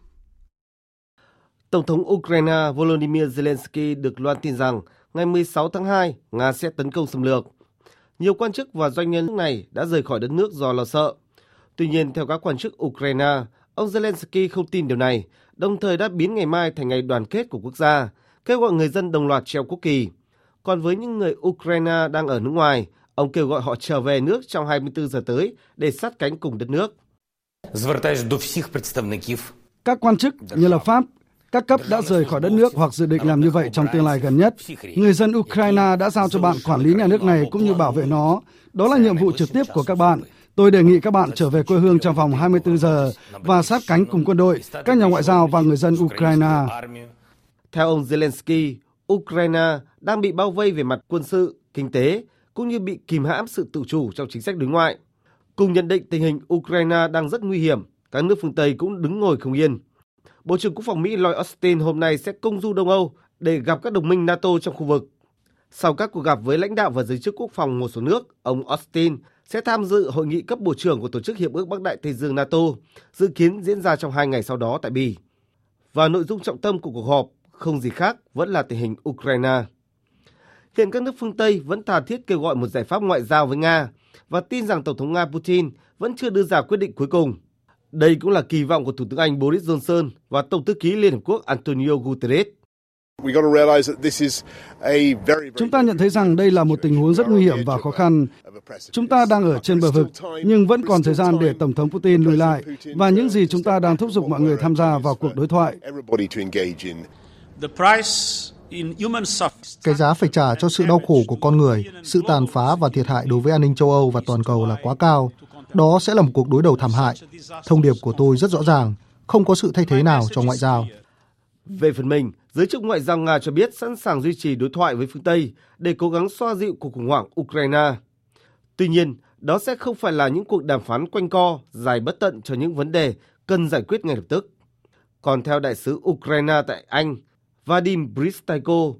Tổng thống Ukraine Volodymyr Zelensky được loan tin rằng ngày 16 tháng 2, Nga sẽ tấn công xâm lược. Nhiều quan chức và doanh nhân nước này đã rời khỏi đất nước do lo sợ. Tuy nhiên, theo các quan chức Ukraine, ông Zelensky không tin điều này, đồng thời đã biến ngày mai thành ngày đoàn kết của quốc gia, kêu gọi người dân đồng loạt treo quốc kỳ. Còn với những người Ukraine đang ở nước ngoài, ông kêu gọi họ trở về nước trong 24 giờ tới để sát cánh cùng đất nước. Các quan chức như là Pháp, các cấp đã rời khỏi đất nước hoặc dự định làm như vậy trong tương lai gần nhất. Người dân Ukraine đã giao cho bạn quản lý nhà nước này cũng như bảo vệ nó. Đó là nhiệm vụ trực tiếp của các bạn. Tôi đề nghị các bạn trở về quê hương trong vòng 24 giờ và sát cánh cùng quân đội, các nhà ngoại giao và người dân Ukraine. Theo ông Zelensky, Ukraine đang bị bao vây về mặt quân sự, kinh tế, cũng như bị kìm hãm sự tự chủ trong chính sách đối ngoại. Cùng nhận định tình hình Ukraine đang rất nguy hiểm, các nước phương Tây cũng đứng ngồi không yên. Bộ trưởng Quốc phòng Mỹ Lloyd Austin hôm nay sẽ công du Đông Âu để gặp các đồng minh NATO trong khu vực. Sau các cuộc gặp với lãnh đạo và giới chức quốc phòng một số nước, ông Austin sẽ tham dự hội nghị cấp bộ trưởng của Tổ chức Hiệp ước Bắc Đại Tây Dương NATO, dự kiến diễn ra trong hai ngày sau đó tại Bỉ. Và nội dung trọng tâm của cuộc họp không gì khác vẫn là tình hình Ukraine. Hiện các nước phương Tây vẫn thà thiết kêu gọi một giải pháp ngoại giao với Nga và tin rằng Tổng thống Nga Putin vẫn chưa đưa ra quyết định cuối cùng. Đây cũng là kỳ vọng của Thủ tướng Anh Boris Johnson và Tổng thư ký Liên Hợp Quốc Antonio Guterres. Chúng ta nhận thấy rằng đây là một tình huống rất nguy hiểm và khó khăn. Chúng ta đang ở trên bờ vực, nhưng vẫn còn thời gian để Tổng thống Putin lùi lại và những gì chúng ta đang thúc giục mọi người tham gia vào cuộc đối thoại. Cái giá phải trả cho sự đau khổ của con người, sự tàn phá và thiệt hại đối với an ninh châu Âu và toàn cầu là quá cao. Đó sẽ là một cuộc đối đầu thảm hại. Thông điệp của tôi rất rõ ràng, không có sự thay thế nào cho ngoại giao. Về phần mình, giới chức ngoại giao Nga cho biết sẵn sàng duy trì đối thoại với phương Tây để cố gắng xoa dịu cuộc khủng hoảng Ukraine. Tuy nhiên, đó sẽ không phải là những cuộc đàm phán quanh co, dài bất tận cho những vấn đề cần giải quyết ngay lập tức. Còn theo đại sứ Ukraine tại Anh, Vadim Bristaiko,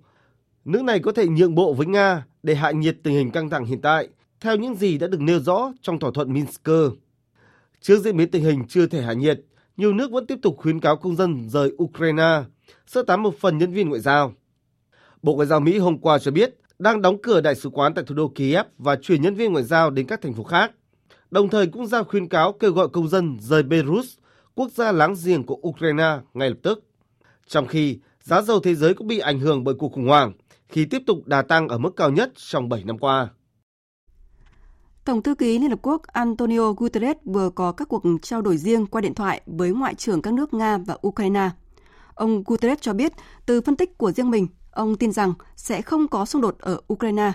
nước này có thể nhượng bộ với Nga để hạ nhiệt tình hình căng thẳng hiện tại, theo những gì đã được nêu rõ trong thỏa thuận Minsk. Trước diễn biến tình hình chưa thể hạ nhiệt, nhiều nước vẫn tiếp tục khuyến cáo công dân rời Ukraine, sơ tán một phần nhân viên ngoại giao. Bộ Ngoại giao Mỹ hôm qua cho biết đang đóng cửa đại sứ quán tại thủ đô Kiev và chuyển nhân viên ngoại giao đến các thành phố khác, đồng thời cũng ra khuyến cáo kêu gọi công dân rời Belarus, quốc gia láng giềng của Ukraine ngay lập tức. Trong khi giá dầu thế giới cũng bị ảnh hưởng bởi cuộc khủng hoảng, khi tiếp tục đà tăng ở mức cao nhất trong 7 năm qua. Tổng thư ký Liên Hợp Quốc Antonio Guterres vừa có các cuộc trao đổi riêng qua điện thoại với Ngoại trưởng các nước Nga và Ukraine. Ông Guterres cho biết, từ phân tích của riêng mình, ông tin rằng sẽ không có xung đột ở Ukraine.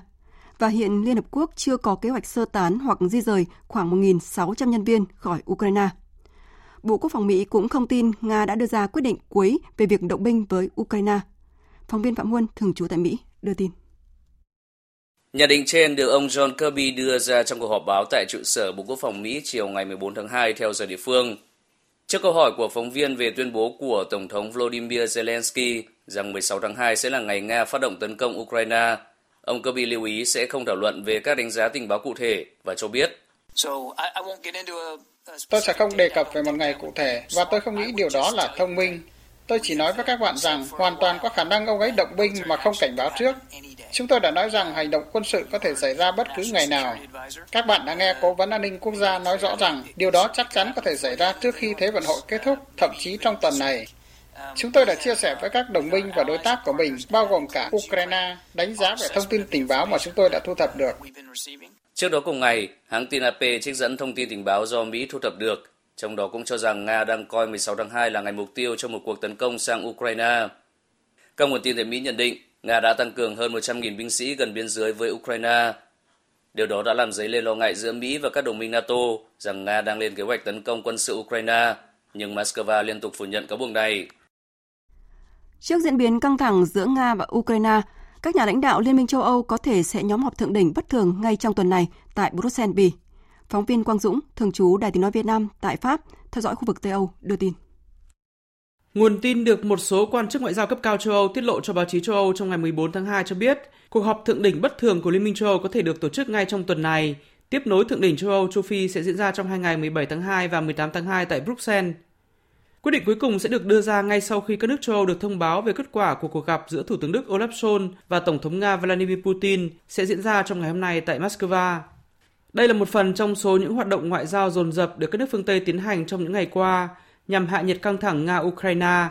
Và hiện Liên Hợp Quốc chưa có kế hoạch sơ tán hoặc di rời khoảng 1.600 nhân viên khỏi Ukraine. Bộ Quốc phòng Mỹ cũng không tin Nga đã đưa ra quyết định cuối về việc động binh với Ukraine. Phóng viên Phạm Huân, thường trú tại Mỹ, đưa tin. Nhận định trên được ông John Kirby đưa ra trong cuộc họp báo tại trụ sở Bộ Quốc phòng Mỹ chiều ngày 14 tháng 2 theo giờ địa phương. Trước câu hỏi của phóng viên về tuyên bố của Tổng thống Volodymyr Zelensky rằng 16 tháng 2 sẽ là ngày Nga phát động tấn công Ukraine, ông Kirby lưu ý sẽ không thảo luận về các đánh giá tình báo cụ thể và cho biết. Tôi sẽ không đề cập về một ngày cụ thể và tôi không nghĩ điều đó là thông minh. Tôi chỉ nói với các bạn rằng hoàn toàn có khả năng ông ấy động binh mà không cảnh báo trước. Chúng tôi đã nói rằng hành động quân sự có thể xảy ra bất cứ ngày nào. Các bạn đã nghe Cố vấn An ninh Quốc gia nói rõ rằng điều đó chắc chắn có thể xảy ra trước khi Thế vận hội kết thúc, thậm chí trong tuần này. Chúng tôi đã chia sẻ với các đồng minh và đối tác của mình, bao gồm cả Ukraine, đánh giá về thông tin tình báo mà chúng tôi đã thu thập được. Trước đó cùng ngày, hãng tin AP trích dẫn thông tin tình báo do Mỹ thu thập được, trong đó cũng cho rằng Nga đang coi 16 tháng 2 là ngày mục tiêu cho một cuộc tấn công sang Ukraine. Các nguồn tin tại Mỹ nhận định Nga đã tăng cường hơn 100.000 binh sĩ gần biên giới với Ukraine. Điều đó đã làm dấy lên lo ngại giữa Mỹ và các đồng minh NATO rằng Nga đang lên kế hoạch tấn công quân sự Ukraine, nhưng Moscow liên tục phủ nhận cáo buộc này. Trước diễn biến căng thẳng giữa Nga và Ukraine, các nhà lãnh đạo Liên minh châu Âu có thể sẽ nhóm họp thượng đỉnh bất thường ngay trong tuần này tại Bruxelles, Bỉ. Phóng viên Quang Dũng, thường trú Đài tiếng nói Việt Nam tại Pháp, theo dõi khu vực Tây Âu, đưa tin. Nguồn tin được một số quan chức ngoại giao cấp cao châu Âu tiết lộ cho báo chí châu Âu trong ngày 14 tháng 2 cho biết, cuộc họp thượng đỉnh bất thường của Liên minh châu Âu có thể được tổ chức ngay trong tuần này, tiếp nối thượng đỉnh châu Âu châu Phi sẽ diễn ra trong hai ngày 17 tháng 2 và 18 tháng 2 tại Bruxelles. Quyết định cuối cùng sẽ được đưa ra ngay sau khi các nước châu Âu được thông báo về kết quả của cuộc gặp giữa Thủ tướng Đức Olaf Scholz và Tổng thống Nga Vladimir Putin sẽ diễn ra trong ngày hôm nay tại Moscow. Đây là một phần trong số những hoạt động ngoại giao dồn dập được các nước phương Tây tiến hành trong những ngày qua nhằm hạ nhiệt căng thẳng Nga-Ukraine,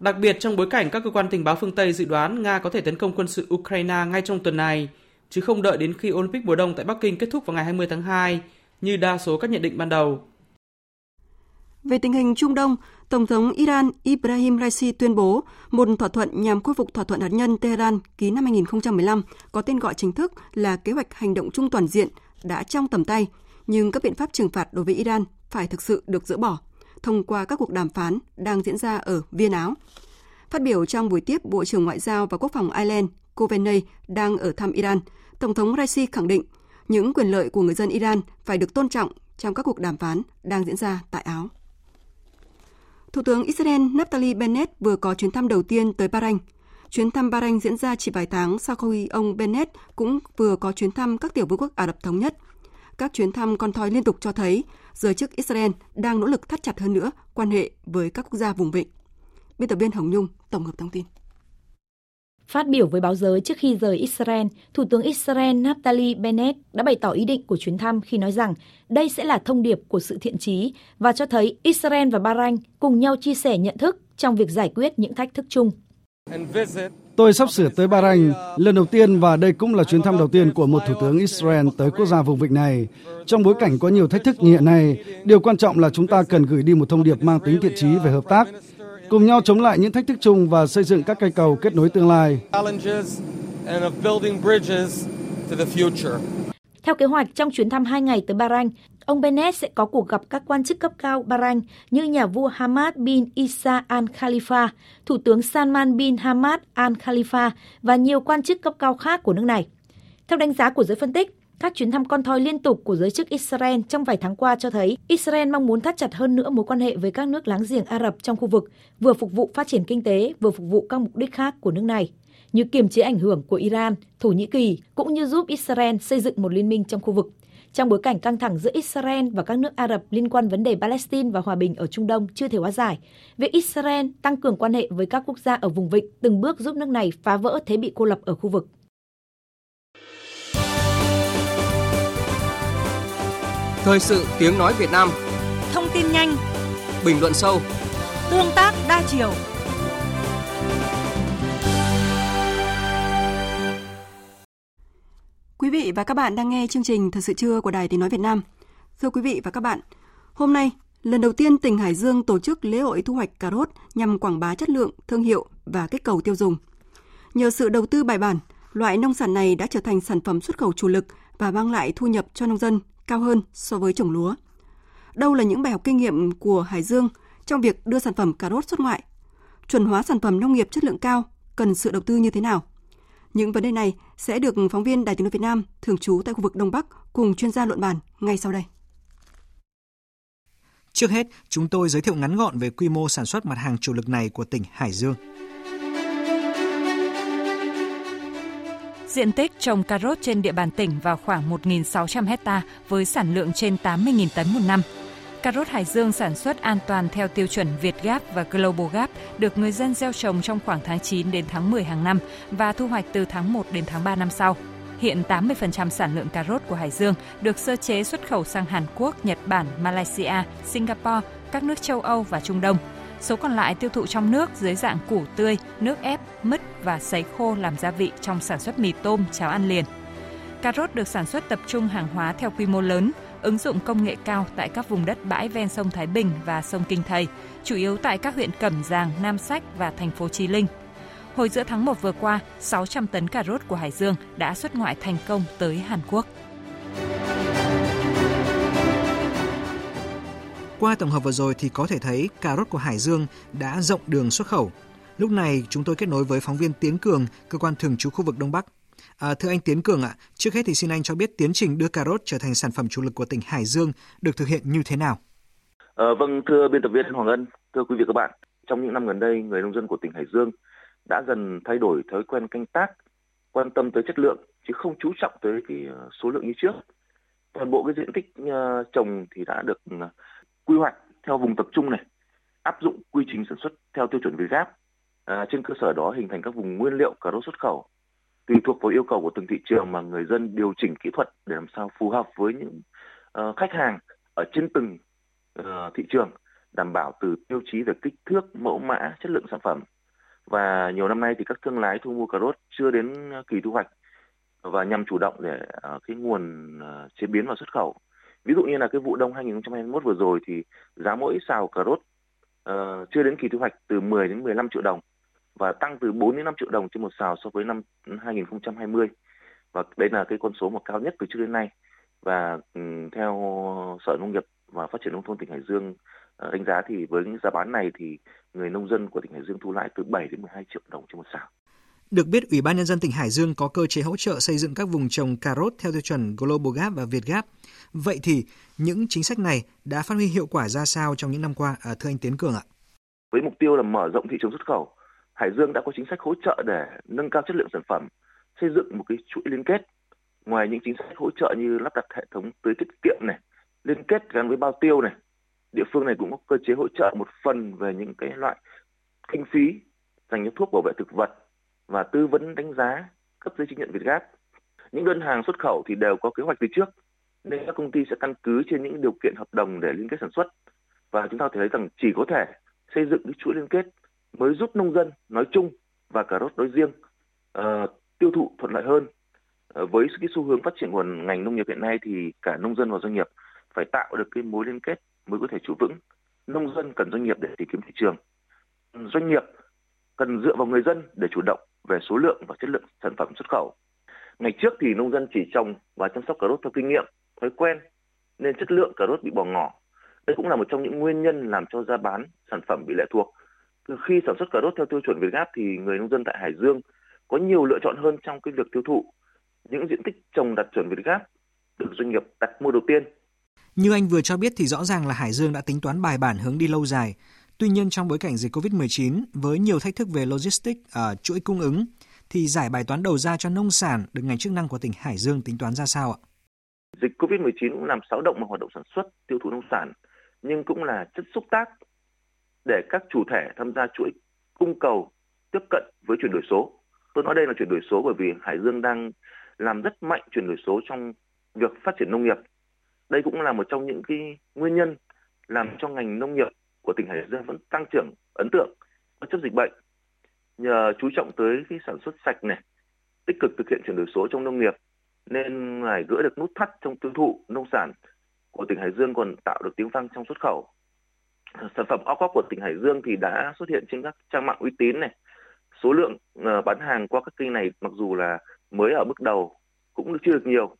đặc biệt trong bối cảnh các cơ quan tình báo phương Tây dự đoán Nga có thể tấn công quân sự Ukraine ngay trong tuần này, chứ không đợi đến khi Olympic mùa đông tại Bắc Kinh kết thúc vào ngày 20 tháng 2, như đa số các nhận định ban đầu. Về tình hình Trung Đông, Tổng thống Iran Ibrahim Raisi tuyên bố một thỏa thuận nhằm khôi phục thỏa thuận hạt nhân Tehran ký năm 2015 có tên gọi chính thức là Kế hoạch Hành động chung toàn diện đã trong tầm tay, nhưng các biện pháp trừng phạt đối với Iran phải thực sự được dỡ bỏ thông qua các cuộc đàm phán đang diễn ra ở Viên Áo. Phát biểu trong buổi tiếp Bộ trưởng Ngoại giao và Quốc phòng Ireland Coveney đang ở thăm Iran, Tổng thống Raisi khẳng định những quyền lợi của người dân Iran phải được tôn trọng trong các cuộc đàm phán đang diễn ra tại Áo. Thủ tướng Israel Naftali Bennett vừa có chuyến thăm đầu tiên tới Bahrain. Chuyến thăm Bahrain diễn ra chỉ vài tháng sau khi ông Bennett cũng vừa có chuyến thăm các tiểu vương quốc Ả Rập Thống Nhất. Các chuyến thăm con thoi liên tục cho thấy giới chức Israel đang nỗ lực thắt chặt hơn nữa quan hệ với các quốc gia vùng vịnh. Biên tập viên Hồng Nhung tổng hợp thông tin. Phát biểu với báo giới trước khi rời Israel, Thủ tướng Israel Naftali Bennett đã bày tỏ ý định của chuyến thăm khi nói rằng đây sẽ là thông điệp của sự thiện trí và cho thấy Israel và Bahrain cùng nhau chia sẻ nhận thức trong việc giải quyết những thách thức chung. Tôi sắp sửa tới Bahrain lần đầu tiên và đây cũng là chuyến thăm đầu tiên của một thủ tướng Israel tới quốc gia vùng vịnh này. Trong bối cảnh có nhiều thách thức như hiện nay, điều quan trọng là chúng ta cần gửi đi một thông điệp mang tính thiện trí về hợp tác, cùng nhau chống lại những thách thức chung và xây dựng các cây cầu kết nối tương lai. Theo kế hoạch, trong chuyến thăm hai ngày tới Bahrain, ông Bennett sẽ có cuộc gặp các quan chức cấp cao Bahrain như nhà vua Hamad bin Isa Al Khalifa, Thủ tướng Salman bin Hamad Al Khalifa và nhiều quan chức cấp cao khác của nước này. Theo đánh giá của giới phân tích, các chuyến thăm con thoi liên tục của giới chức Israel trong vài tháng qua cho thấy Israel mong muốn thắt chặt hơn nữa mối quan hệ với các nước láng giềng Ả Rập trong khu vực, vừa phục vụ phát triển kinh tế, vừa phục vụ các mục đích khác của nước này, như kiềm chế ảnh hưởng của Iran, Thổ Nhĩ Kỳ, cũng như giúp Israel xây dựng một liên minh trong khu vực. Trong bối cảnh căng thẳng giữa Israel và các nước Ả Rập liên quan vấn đề Palestine và hòa bình ở Trung Đông chưa thể hóa giải, việc Israel tăng cường quan hệ với các quốc gia ở vùng vịnh từng bước giúp nước này phá vỡ thế bị cô lập ở khu vực. Thời sự tiếng nói Việt Nam. Thông tin nhanh. Bình luận sâu. Tương tác đa chiều quý vị và các bạn đang nghe chương trình Thật sự trưa của Đài Tiếng Nói Việt Nam. Thưa quý vị và các bạn, hôm nay, lần đầu tiên tỉnh Hải Dương tổ chức lễ hội thu hoạch cà rốt nhằm quảng bá chất lượng, thương hiệu và kích cầu tiêu dùng. Nhờ sự đầu tư bài bản, loại nông sản này đã trở thành sản phẩm xuất khẩu chủ lực và mang lại thu nhập cho nông dân cao hơn so với trồng lúa. Đâu là những bài học kinh nghiệm của Hải Dương trong việc đưa sản phẩm cà rốt xuất ngoại? Chuẩn hóa sản phẩm nông nghiệp chất lượng cao cần sự đầu tư như thế nào? Những vấn đề này sẽ được phóng viên Đài tiếng nói Việt Nam thường trú tại khu vực Đông Bắc cùng chuyên gia luận bàn ngay sau đây. Trước hết, chúng tôi giới thiệu ngắn gọn về quy mô sản xuất mặt hàng chủ lực này của tỉnh Hải Dương. Diện tích trồng cà rốt trên địa bàn tỉnh vào khoảng 1.600 hecta với sản lượng trên 80.000 tấn một năm. Cà rốt Hải Dương sản xuất an toàn theo tiêu chuẩn Việt Gap và Global Gap được người dân gieo trồng trong khoảng tháng 9 đến tháng 10 hàng năm và thu hoạch từ tháng 1 đến tháng 3 năm sau. Hiện 80% sản lượng cà rốt của Hải Dương được sơ chế xuất khẩu sang Hàn Quốc, Nhật Bản, Malaysia, Singapore, các nước châu Âu và Trung Đông. Số còn lại tiêu thụ trong nước dưới dạng củ tươi, nước ép, mứt và sấy khô làm gia vị trong sản xuất mì tôm, cháo ăn liền. Cà rốt được sản xuất tập trung hàng hóa theo quy mô lớn, ứng dụng công nghệ cao tại các vùng đất bãi ven sông Thái Bình và sông Kinh Thầy, chủ yếu tại các huyện Cẩm Giàng, Nam Sách và thành phố Chí Linh. Hồi giữa tháng 1 vừa qua, 600 tấn cà rốt của Hải Dương đã xuất ngoại thành công tới Hàn Quốc. Qua tổng hợp vừa rồi thì có thể thấy cà rốt của Hải Dương đã rộng đường xuất khẩu. Lúc này chúng tôi kết nối với phóng viên Tiến Cường, cơ quan thường trú khu vực Đông Bắc. À, thưa anh Tiến Cường ạ, trước hết thì xin anh cho biết tiến trình đưa cà rốt trở thành sản phẩm chủ lực của tỉnh Hải Dương được thực hiện như thế nào? À, vâng, thưa biên tập viên Hoàng Ân, thưa quý vị các bạn, trong những năm gần đây, người nông dân của tỉnh Hải Dương đã dần thay đổi thói quen canh tác, quan tâm tới chất lượng chứ không chú trọng tới cái ờ, số lượng như trước. Toàn bộ cái diện tích ờ, trồng thì đã được quy hoạch theo vùng tập trung này, áp dụng quy trình sản xuất theo tiêu chuẩn Việt Gáp. À, trên cơ sở đó hình thành các vùng nguyên liệu cà rốt xuất khẩu tùy thuộc vào yêu cầu của từng thị trường mà người dân điều chỉnh kỹ thuật để làm sao phù hợp với những uh, khách hàng ở trên từng uh, thị trường đảm bảo từ tiêu chí về kích thước, mẫu mã, chất lượng sản phẩm. Và nhiều năm nay thì các thương lái thu mua cà rốt chưa đến ờ, kỳ thu hoạch và nhằm chủ động để uh, cái nguồn uh, chế biến và xuất khẩu. Ví dụ như là cái vụ đông 2021 vừa rồi thì giá mỗi xào cà rốt uh, chưa đến kỳ thu hoạch từ 10 đến 15 triệu đồng và tăng từ 4 đến 5 triệu đồng trên một xào so với năm 2020 và đây là cái con số mà cao nhất từ trước đến nay và um, theo sở nông nghiệp và phát triển nông thôn tỉnh Hải Dương uh, đánh giá thì với những giá bán này thì người nông dân của tỉnh Hải Dương thu lại từ 7 đến 12 triệu đồng trên một xào. Được biết, Ủy ban Nhân dân tỉnh Hải Dương có cơ chế hỗ trợ xây dựng các vùng trồng cà rốt theo tiêu chuẩn Global Gap và Việt Gap. Vậy thì, những chính sách này đã phát huy hiệu quả ra sao trong những năm qua, à, thưa anh Tiến Cường ạ? Với mục tiêu là mở rộng thị trường xuất khẩu, Hải Dương đã có chính sách hỗ trợ để nâng cao chất lượng sản phẩm, xây dựng một cái chuỗi liên kết. Ngoài những chính sách hỗ trợ như lắp đặt hệ thống tưới tiết kiệm này, liên kết gắn với bao tiêu này, địa phương này cũng có cơ chế hỗ trợ một phần về những cái loại kinh phí dành cho thuốc bảo vệ thực vật và tư vấn đánh giá cấp giấy chứng nhận Việt Gáp. Những đơn hàng xuất khẩu thì đều có kế hoạch từ trước nên các công ty sẽ căn cứ trên những điều kiện hợp đồng để liên kết sản xuất và chúng ta thấy rằng chỉ có thể xây dựng cái chuỗi liên kết mới giúp nông dân nói chung và cà rốt nói riêng uh, tiêu thụ thuận lợi hơn. Uh, với cái xu hướng phát triển của ngành nông nghiệp hiện nay thì cả nông dân và doanh nghiệp phải tạo được cái mối liên kết mới có thể trụ vững. Nông dân cần doanh nghiệp để tìm kiếm thị trường. Doanh nghiệp cần dựa vào người dân để chủ động về số lượng và chất lượng sản phẩm xuất khẩu. Ngày trước thì nông dân chỉ trồng và chăm sóc cà rốt theo kinh nghiệm, thói quen nên chất lượng cà rốt bị bỏ ngỏ. Đây cũng là một trong những nguyên nhân làm cho giá bán sản phẩm bị lệ thuộc khi sản xuất cà rốt theo tiêu chuẩn Việt Gáp thì người nông dân tại Hải Dương có nhiều lựa chọn hơn trong cái việc tiêu thụ. Những diện tích trồng đạt chuẩn Việt Gáp được doanh nghiệp đặt mua đầu tiên. Như anh vừa cho biết thì rõ ràng là Hải Dương đã tính toán bài bản hướng đi lâu dài. Tuy nhiên trong bối cảnh dịch Covid-19 với nhiều thách thức về logistics ở chuỗi cung ứng thì giải bài toán đầu ra cho nông sản được ngành chức năng của tỉnh Hải Dương tính toán ra sao ạ? Dịch Covid-19 cũng làm xáo động vào hoạt động sản xuất, tiêu thụ nông sản, nhưng cũng là chất xúc tác để các chủ thể tham gia chuỗi cung cầu tiếp cận với chuyển đổi số. Tôi nói đây là chuyển đổi số bởi vì Hải Dương đang làm rất mạnh chuyển đổi số trong việc phát triển nông nghiệp. Đây cũng là một trong những cái nguyên nhân làm cho ngành nông nghiệp của tỉnh Hải Dương vẫn tăng trưởng ấn tượng bất chấp dịch bệnh. Nhờ chú trọng tới cái sản xuất sạch này, tích cực thực hiện chuyển đổi số trong nông nghiệp nên phải gỡ được nút thắt trong tiêu thụ nông sản của tỉnh Hải Dương còn tạo được tiếng vang trong xuất khẩu. Sản phẩm o của tỉnh Hải Dương thì đã xuất hiện trên các trang mạng uy tín này. Số lượng ờ, bán hàng qua các kênh này mặc dù là mới ở bước đầu cũng chưa được nhiều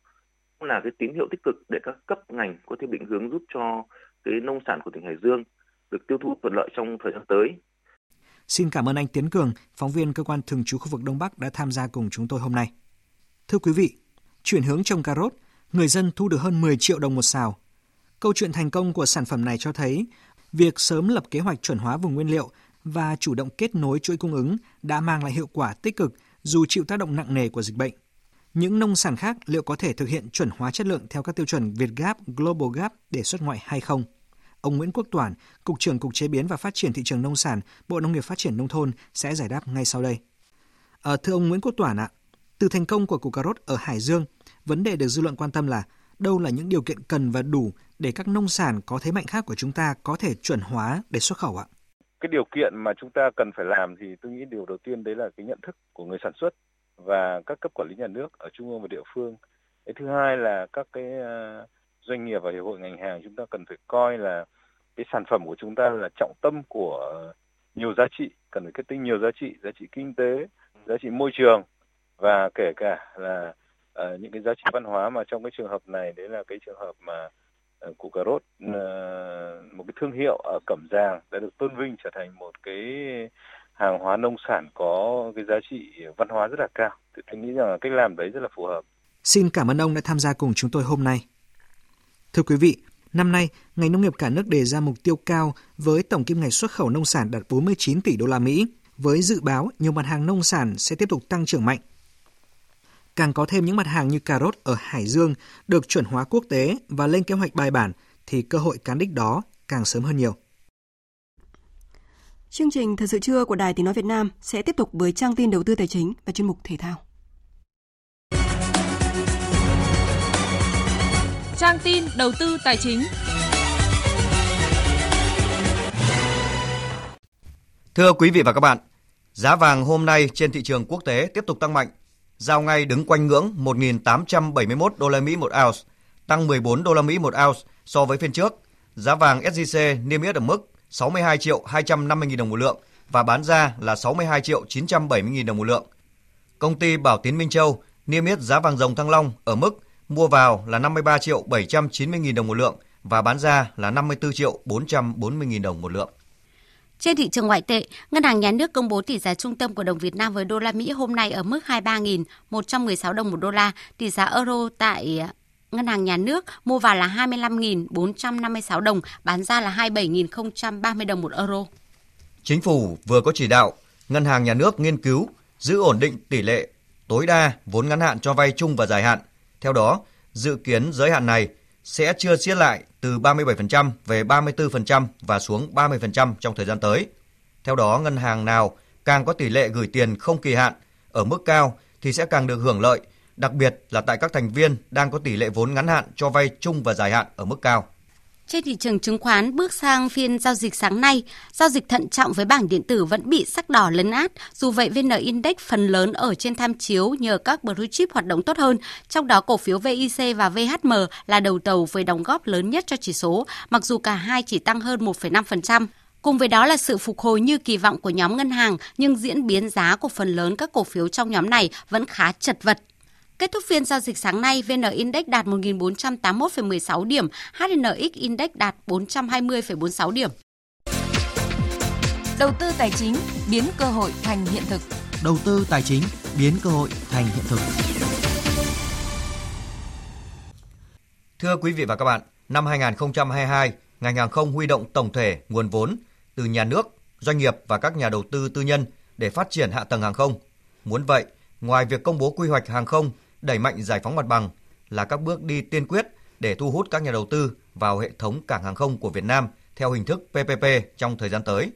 cũng là cái tín hiệu tích cực để các cấp ngành có thể định hướng giúp cho cái nông sản của tỉnh Hải Dương được tiêu thụ thuận lợi trong thời gian tới. Xin cảm ơn anh Tiến Cường, phóng viên cơ quan thường trú khu vực Đông Bắc đã tham gia cùng chúng tôi hôm nay. Thưa quý vị, chuyển hướng trồng cà rốt, người dân thu được hơn 10 triệu đồng một xào. Câu chuyện thành công của sản phẩm này cho thấy việc sớm lập kế hoạch chuẩn hóa vùng nguyên liệu và chủ động kết nối chuỗi cung ứng đã mang lại hiệu quả tích cực dù chịu tác động nặng nề của dịch bệnh. Những nông sản khác liệu có thể thực hiện chuẩn hóa chất lượng theo các tiêu chuẩn Việt Gap, Global Gap để xuất ngoại hay không? Ông Nguyễn Quốc Toản, Cục trưởng Cục Chế biến và Phát triển Thị trường Nông sản, Bộ Nông nghiệp Phát triển Nông thôn sẽ giải đáp ngay sau đây. À, thưa ông Nguyễn Quốc Toản ạ, từ thành công của củ cà rốt ở Hải Dương, vấn đề được dư luận quan tâm là đâu là những điều kiện cần và đủ để các nông sản có thế mạnh khác của chúng ta có thể chuẩn hóa để xuất khẩu ạ? Cái điều kiện mà chúng ta cần phải làm thì tôi nghĩ điều đầu tiên đấy là cái nhận thức của người sản xuất và các cấp quản lý nhà nước ở trung ương và địa phương. Cái thứ hai là các cái ờ, doanh nghiệp và hiệp hội ngành hàng chúng ta cần phải coi là cái sản phẩm của chúng ta là trọng tâm của nhiều giá trị, cần phải kết tinh nhiều giá trị giá trị kinh tế, giá trị môi trường và kể cả là uh, những cái giá trị văn hóa mà trong cái trường hợp này đấy là cái trường hợp mà uh, củ cà rốt uh, một cái thương hiệu ở Cẩm Giàng đã được tôn vinh trở thành một cái hàng hóa nông sản có cái giá trị văn hóa rất là cao thì tôi nghĩ rằng là cách làm đấy rất là phù hợp. Xin cảm ơn ông đã tham gia cùng chúng tôi hôm nay. Thưa quý vị, năm nay, ngành nông nghiệp cả nước đề ra mục tiêu cao với tổng kim ngạch xuất khẩu nông sản đạt 49 tỷ đô la Mỹ, với dự báo nhiều mặt hàng nông sản sẽ tiếp tục tăng trưởng mạnh. Càng có thêm những mặt hàng như cà rốt ở Hải Dương được chuẩn hóa quốc tế và lên kế hoạch bài bản thì cơ hội cán đích đó càng sớm hơn nhiều. Chương trình Thời sự trưa của Đài Tiếng Nói Việt Nam sẽ tiếp tục với trang tin đầu tư tài chính và chuyên mục thể thao. trang tin đầu tư tài chính. Thưa quý vị và các bạn, giá vàng hôm nay trên thị trường quốc tế tiếp tục tăng mạnh, giao ngay đứng quanh ngưỡng 1.871 đô la Mỹ một ounce, tăng 14 đô la Mỹ một ounce so với phiên trước. Giá vàng SJC niêm yết ở mức 62 triệu 250 000 đồng một lượng và bán ra là 62 triệu 970 000 đồng một lượng. Công ty Bảo Tín Minh Châu niêm yết giá vàng dòng Thăng Long ở mức mua vào là 53 triệu 790 000 đồng một lượng và bán ra là 54 triệu 440 000 đồng một lượng. Trên thị trường ngoại tệ, Ngân hàng Nhà nước công bố tỷ giá trung tâm của đồng Việt Nam với đô la Mỹ hôm nay ở mức 23.116 đồng một đô la, tỷ giá euro tại à, Ngân hàng Nhà nước mua vào là 25.456 đồng, bán ra là 27.030 đồng một euro. Chính phủ vừa có chỉ đạo Ngân hàng Nhà nước nghiên cứu giữ ổn định tỷ lệ tối đa vốn ngắn hạn cho vay chung và dài hạn theo đó, dự kiến giới hạn này sẽ chưa siết lại từ 37% về 34% và xuống 30% trong thời gian tới. Theo đó, ngân hàng nào càng có tỷ lệ gửi tiền không kỳ hạn ở mức cao thì sẽ càng được hưởng lợi, đặc biệt là tại các thành viên đang có tỷ lệ vốn ngắn hạn cho vay chung và dài hạn ở mức cao. Trên thị trường chứng khoán bước sang phiên giao dịch sáng nay, giao dịch thận trọng với bảng điện tử vẫn bị sắc đỏ lấn át. Dù vậy, VN Index phần lớn ở trên tham chiếu nhờ các blue chip hoạt động tốt hơn. Trong đó, cổ phiếu VIC và VHM là đầu tàu với đóng góp lớn nhất cho chỉ số, mặc dù cả hai chỉ tăng hơn 1,5%. Cùng với đó là sự phục hồi như kỳ vọng của nhóm ngân hàng, nhưng diễn biến giá của phần lớn các cổ phiếu trong nhóm này vẫn khá chật vật Kết thúc phiên giao dịch sáng nay, VN Index đạt 1.481,16 điểm, HNX Index đạt 420,46 điểm. Đầu tư tài chính biến cơ hội thành hiện thực. Đầu tư tài chính biến cơ hội thành hiện thực. Thưa quý vị và các bạn, năm 2022, ngành hàng không huy động tổng thể nguồn vốn từ nhà nước, doanh nghiệp và các nhà đầu tư tư nhân để phát triển hạ tầng hàng không. Muốn vậy, ngoài việc công bố quy hoạch hàng không đẩy mạnh giải phóng mặt bằng là các bước đi tiên quyết để thu hút các nhà đầu tư vào hệ thống cảng hàng không của Việt Nam theo hình thức PPP trong thời gian tới.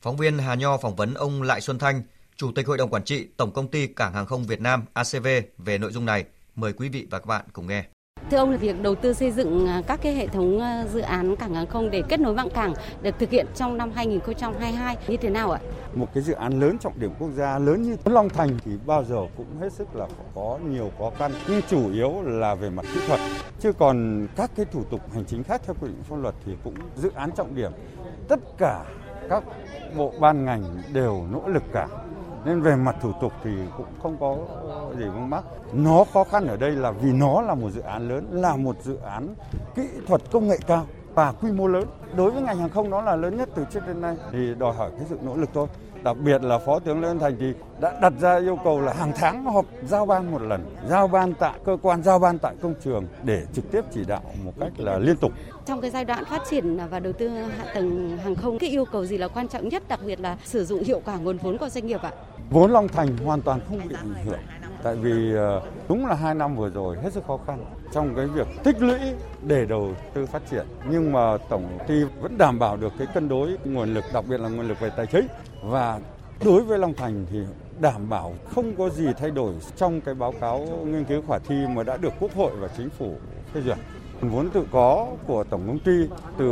Phóng viên Hà Nho phỏng vấn ông Lại Xuân Thanh, Chủ tịch Hội đồng Quản trị Tổng Công ty Cảng Hàng không Việt Nam ACV về nội dung này. Mời quý vị và các bạn cùng nghe. Thưa ông, là việc đầu tư xây dựng à, các cái hệ thống à, dự án cảng hàng không để kết nối mạng cảng được thực hiện trong năm 2022 như thế nào ạ? Một cái dự án lớn trọng điểm quốc gia, lớn như Long Thành thì bao giờ cũng hết sức là có nhiều khó khăn. Nhưng chủ yếu là về mặt kỹ thuật. Chứ còn các cái thủ tục hành chính khác theo quy định pháp luật thì cũng dự án trọng điểm. Tất cả các bộ ban ngành đều nỗ lực cả nên về mặt thủ tục thì cũng không có ờ, gì vướng mắc. Nó khó khăn ở đây là vì nó là một dự án lớn, là một dự án kỹ thuật công nghệ cao và quy mô lớn. Đối với ngành hàng không nó là lớn nhất từ trước đến nay thì đòi hỏi cái sự nỗ lực thôi. Đặc biệt là Phó tướng Lê Văn Thành thì đã đặt ra yêu cầu là hàng tháng họp giao ban một lần, giao ban tại cơ quan, giao ban tại công trường để trực tiếp chỉ đạo một cách là liên tục. Trong cái giai đoạn phát triển và đầu tư hạ tầng hàng không, cái yêu cầu gì là quan trọng nhất, đặc biệt là sử dụng hiệu quả nguồn vốn của doanh nghiệp ạ? Vốn Long Thành hoàn toàn không bị ảnh hưởng. tại vì ờ, đúng là hai năm vừa rồi hết sức khó khăn trong cái việc tích lũy để đầu tư phát triển. Nhưng mà tổng ty vẫn đảm bảo được cái cân đối nguồn lực đặc biệt là nguồn lực về tài chính. Và đối với Long Thành thì đảm bảo không có gì thay đổi trong cái báo cáo nghiên cứu khả thi mà đã được Quốc hội và Chính phủ phê duyệt. Vốn tự có của tổng công ty từ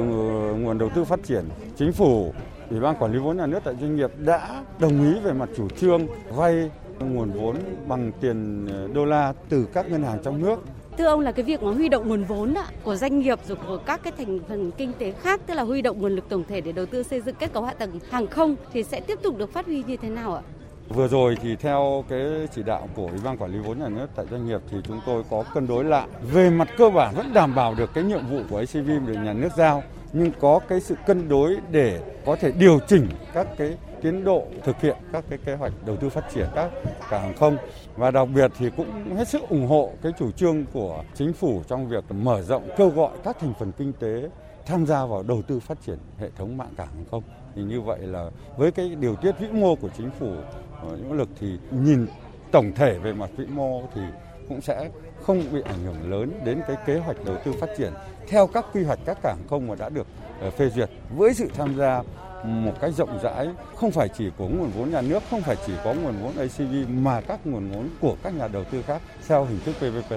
nguồn đầu tư phát triển, chính phủ, Ủy ban quản lý vốn nhà nước tại doanh nghiệp đã đồng ý về mặt chủ trương vay nguồn vốn bằng tiền đô la từ các ngân hàng trong nước Thưa ông là cái việc mà huy động nguồn vốn ạ, của doanh nghiệp rồi của các cái thành phần kinh tế khác tức là huy động nguồn lực tổng thể để đầu tư xây dựng kết cấu hạ tầng hàng không thì sẽ tiếp tục được phát huy như thế nào ạ? Vừa rồi thì theo cái chỉ đạo của Ủy ban quản lý vốn nhà nước tại doanh nghiệp thì chúng tôi có cân đối lại. Về mặt cơ bản vẫn đảm bảo được cái nhiệm vụ của ACV được nhà nước giao nhưng có cái sự cân đối để có thể điều chỉnh các cái tiến độ thực hiện các cái kế hoạch đầu tư phát triển các cảng hàng không. Và đặc biệt thì cũng hết sức ủng hộ cái chủ trương của chính phủ trong việc mở rộng, kêu gọi các thành phần kinh tế tham gia vào đầu tư phát triển hệ thống mạng cảng hàng không. Thì như vậy là với cái điều tiết vĩ mô của chính phủ ờ, nỗ lực thì nhìn tổng thể về mặt vĩ mô thì cũng sẽ không bị ảnh hưởng lớn đến cái kế hoạch đầu tư phát triển theo các quy hoạch các cảng không mà đã được ờ, phê duyệt với sự tham gia một cách rộng rãi không phải chỉ có nguồn vốn nhà nước không phải chỉ có nguồn vốn ACV mà các nguồn vốn của các nhà đầu tư khác theo hình thức PPP.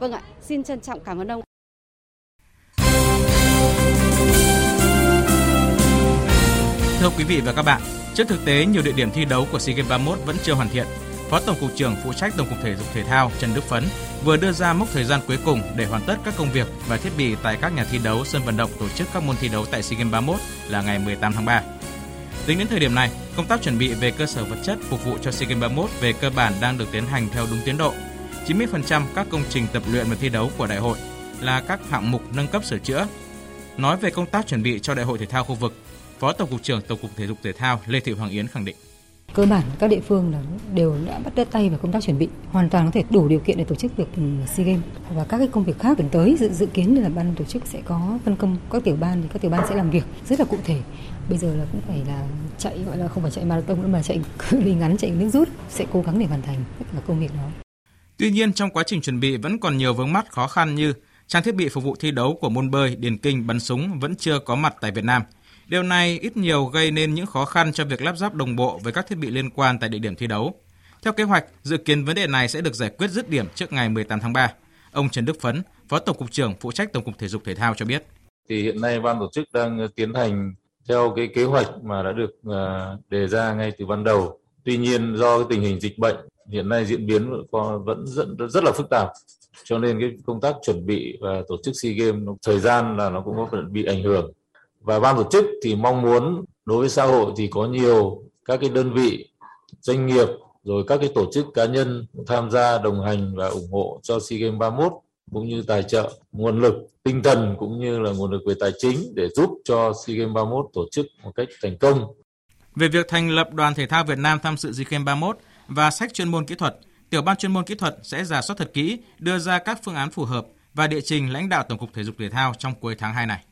Vâng ạ, xin trân trọng cảm ơn ông. Thưa quý vị và các bạn, trước thực tế nhiều địa điểm thi đấu của SEA Games 31 vẫn chưa hoàn thiện, Phó Tổng cục trưởng phụ trách Tổng cục Thể dục Thể thao Trần Đức Phấn vừa đưa ra mốc thời gian cuối cùng để hoàn tất các công việc và thiết bị tại các nhà thi đấu sân vận động tổ chức các môn thi đấu tại SEA Games 31 là ngày 18 tháng 3. Tính đến thời điểm này, công tác chuẩn bị về cơ sở vật chất phục vụ cho SEA Games 31 về cơ bản đang được tiến hành theo đúng tiến độ. 90% các công trình tập luyện và thi đấu của đại hội là các hạng mục nâng cấp sửa chữa. Nói về công tác chuẩn bị cho đại hội thể thao khu vực, Phó Tổng cục trưởng Tổng cục Thể dục Thể thao Lê Thị Hoàng Yến khẳng định cơ bản các địa phương là đều đã bắt đất tay vào công tác chuẩn bị hoàn toàn có thể đủ điều kiện để tổ chức được ừ, SEA Games. Và các cái công việc khác tuần tới dự, dự kiến là ban tổ chức sẽ có phân công các tiểu ban thì các tiểu ban sẽ làm việc rất là cụ thể. Bây giờ là cũng phải là chạy gọi là không phải chạy marathon nữa mà chạy *laughs* cự ly ngắn chạy nước rút sẽ cố gắng để hoàn thành tất cả công việc đó. Tuy nhiên trong quá trình chuẩn bị vẫn còn nhiều vướng mắt khó khăn như trang thiết bị phục vụ thi đấu của môn bơi, điền kinh, bắn súng vẫn chưa có mặt tại Việt Nam – Điều này ít nhiều gây nên những khó khăn cho việc lắp ráp đồng bộ với các thiết bị liên quan tại địa điểm thi đấu. Theo kế hoạch, dự kiến vấn đề này sẽ được giải quyết dứt điểm trước ngày 18 tháng 3. Ông Trần Đức Phấn, Phó Tổng cục trưởng phụ trách Tổng cục Thể dục Thể thao cho biết. Thì hiện nay ban tổ chức đang tiến hành theo cái kế hoạch mà đã được à, đề ra ngay từ ban đầu. Tuy nhiên do cái tình hình dịch bệnh hiện nay diễn biến vẫn rất rất là phức tạp cho nên cái công tác chuẩn bị và tổ chức SEA Games thời gian là nó cũng có phần bị ảnh hưởng và ban tổ chức thì mong muốn đối với xã hội thì có nhiều các cái đơn vị doanh nghiệp rồi các cái tổ chức cá nhân tham gia đồng hành và ủng hộ cho SEA Games 31 cũng như tài trợ nguồn lực tinh thần cũng như là nguồn lực về tài chính để giúp cho SEA Games 31 tổ chức một cách thành công. Về việc thành lập đoàn thể thao Việt Nam tham dự SEA Games 31 và sách chuyên môn kỹ thuật, tiểu ban chuyên môn kỹ thuật sẽ giả soát thật kỹ, đưa ra các phương án phù hợp và địa trình lãnh đạo Tổng cục Thể dục Thể thao trong cuối tháng 2 này.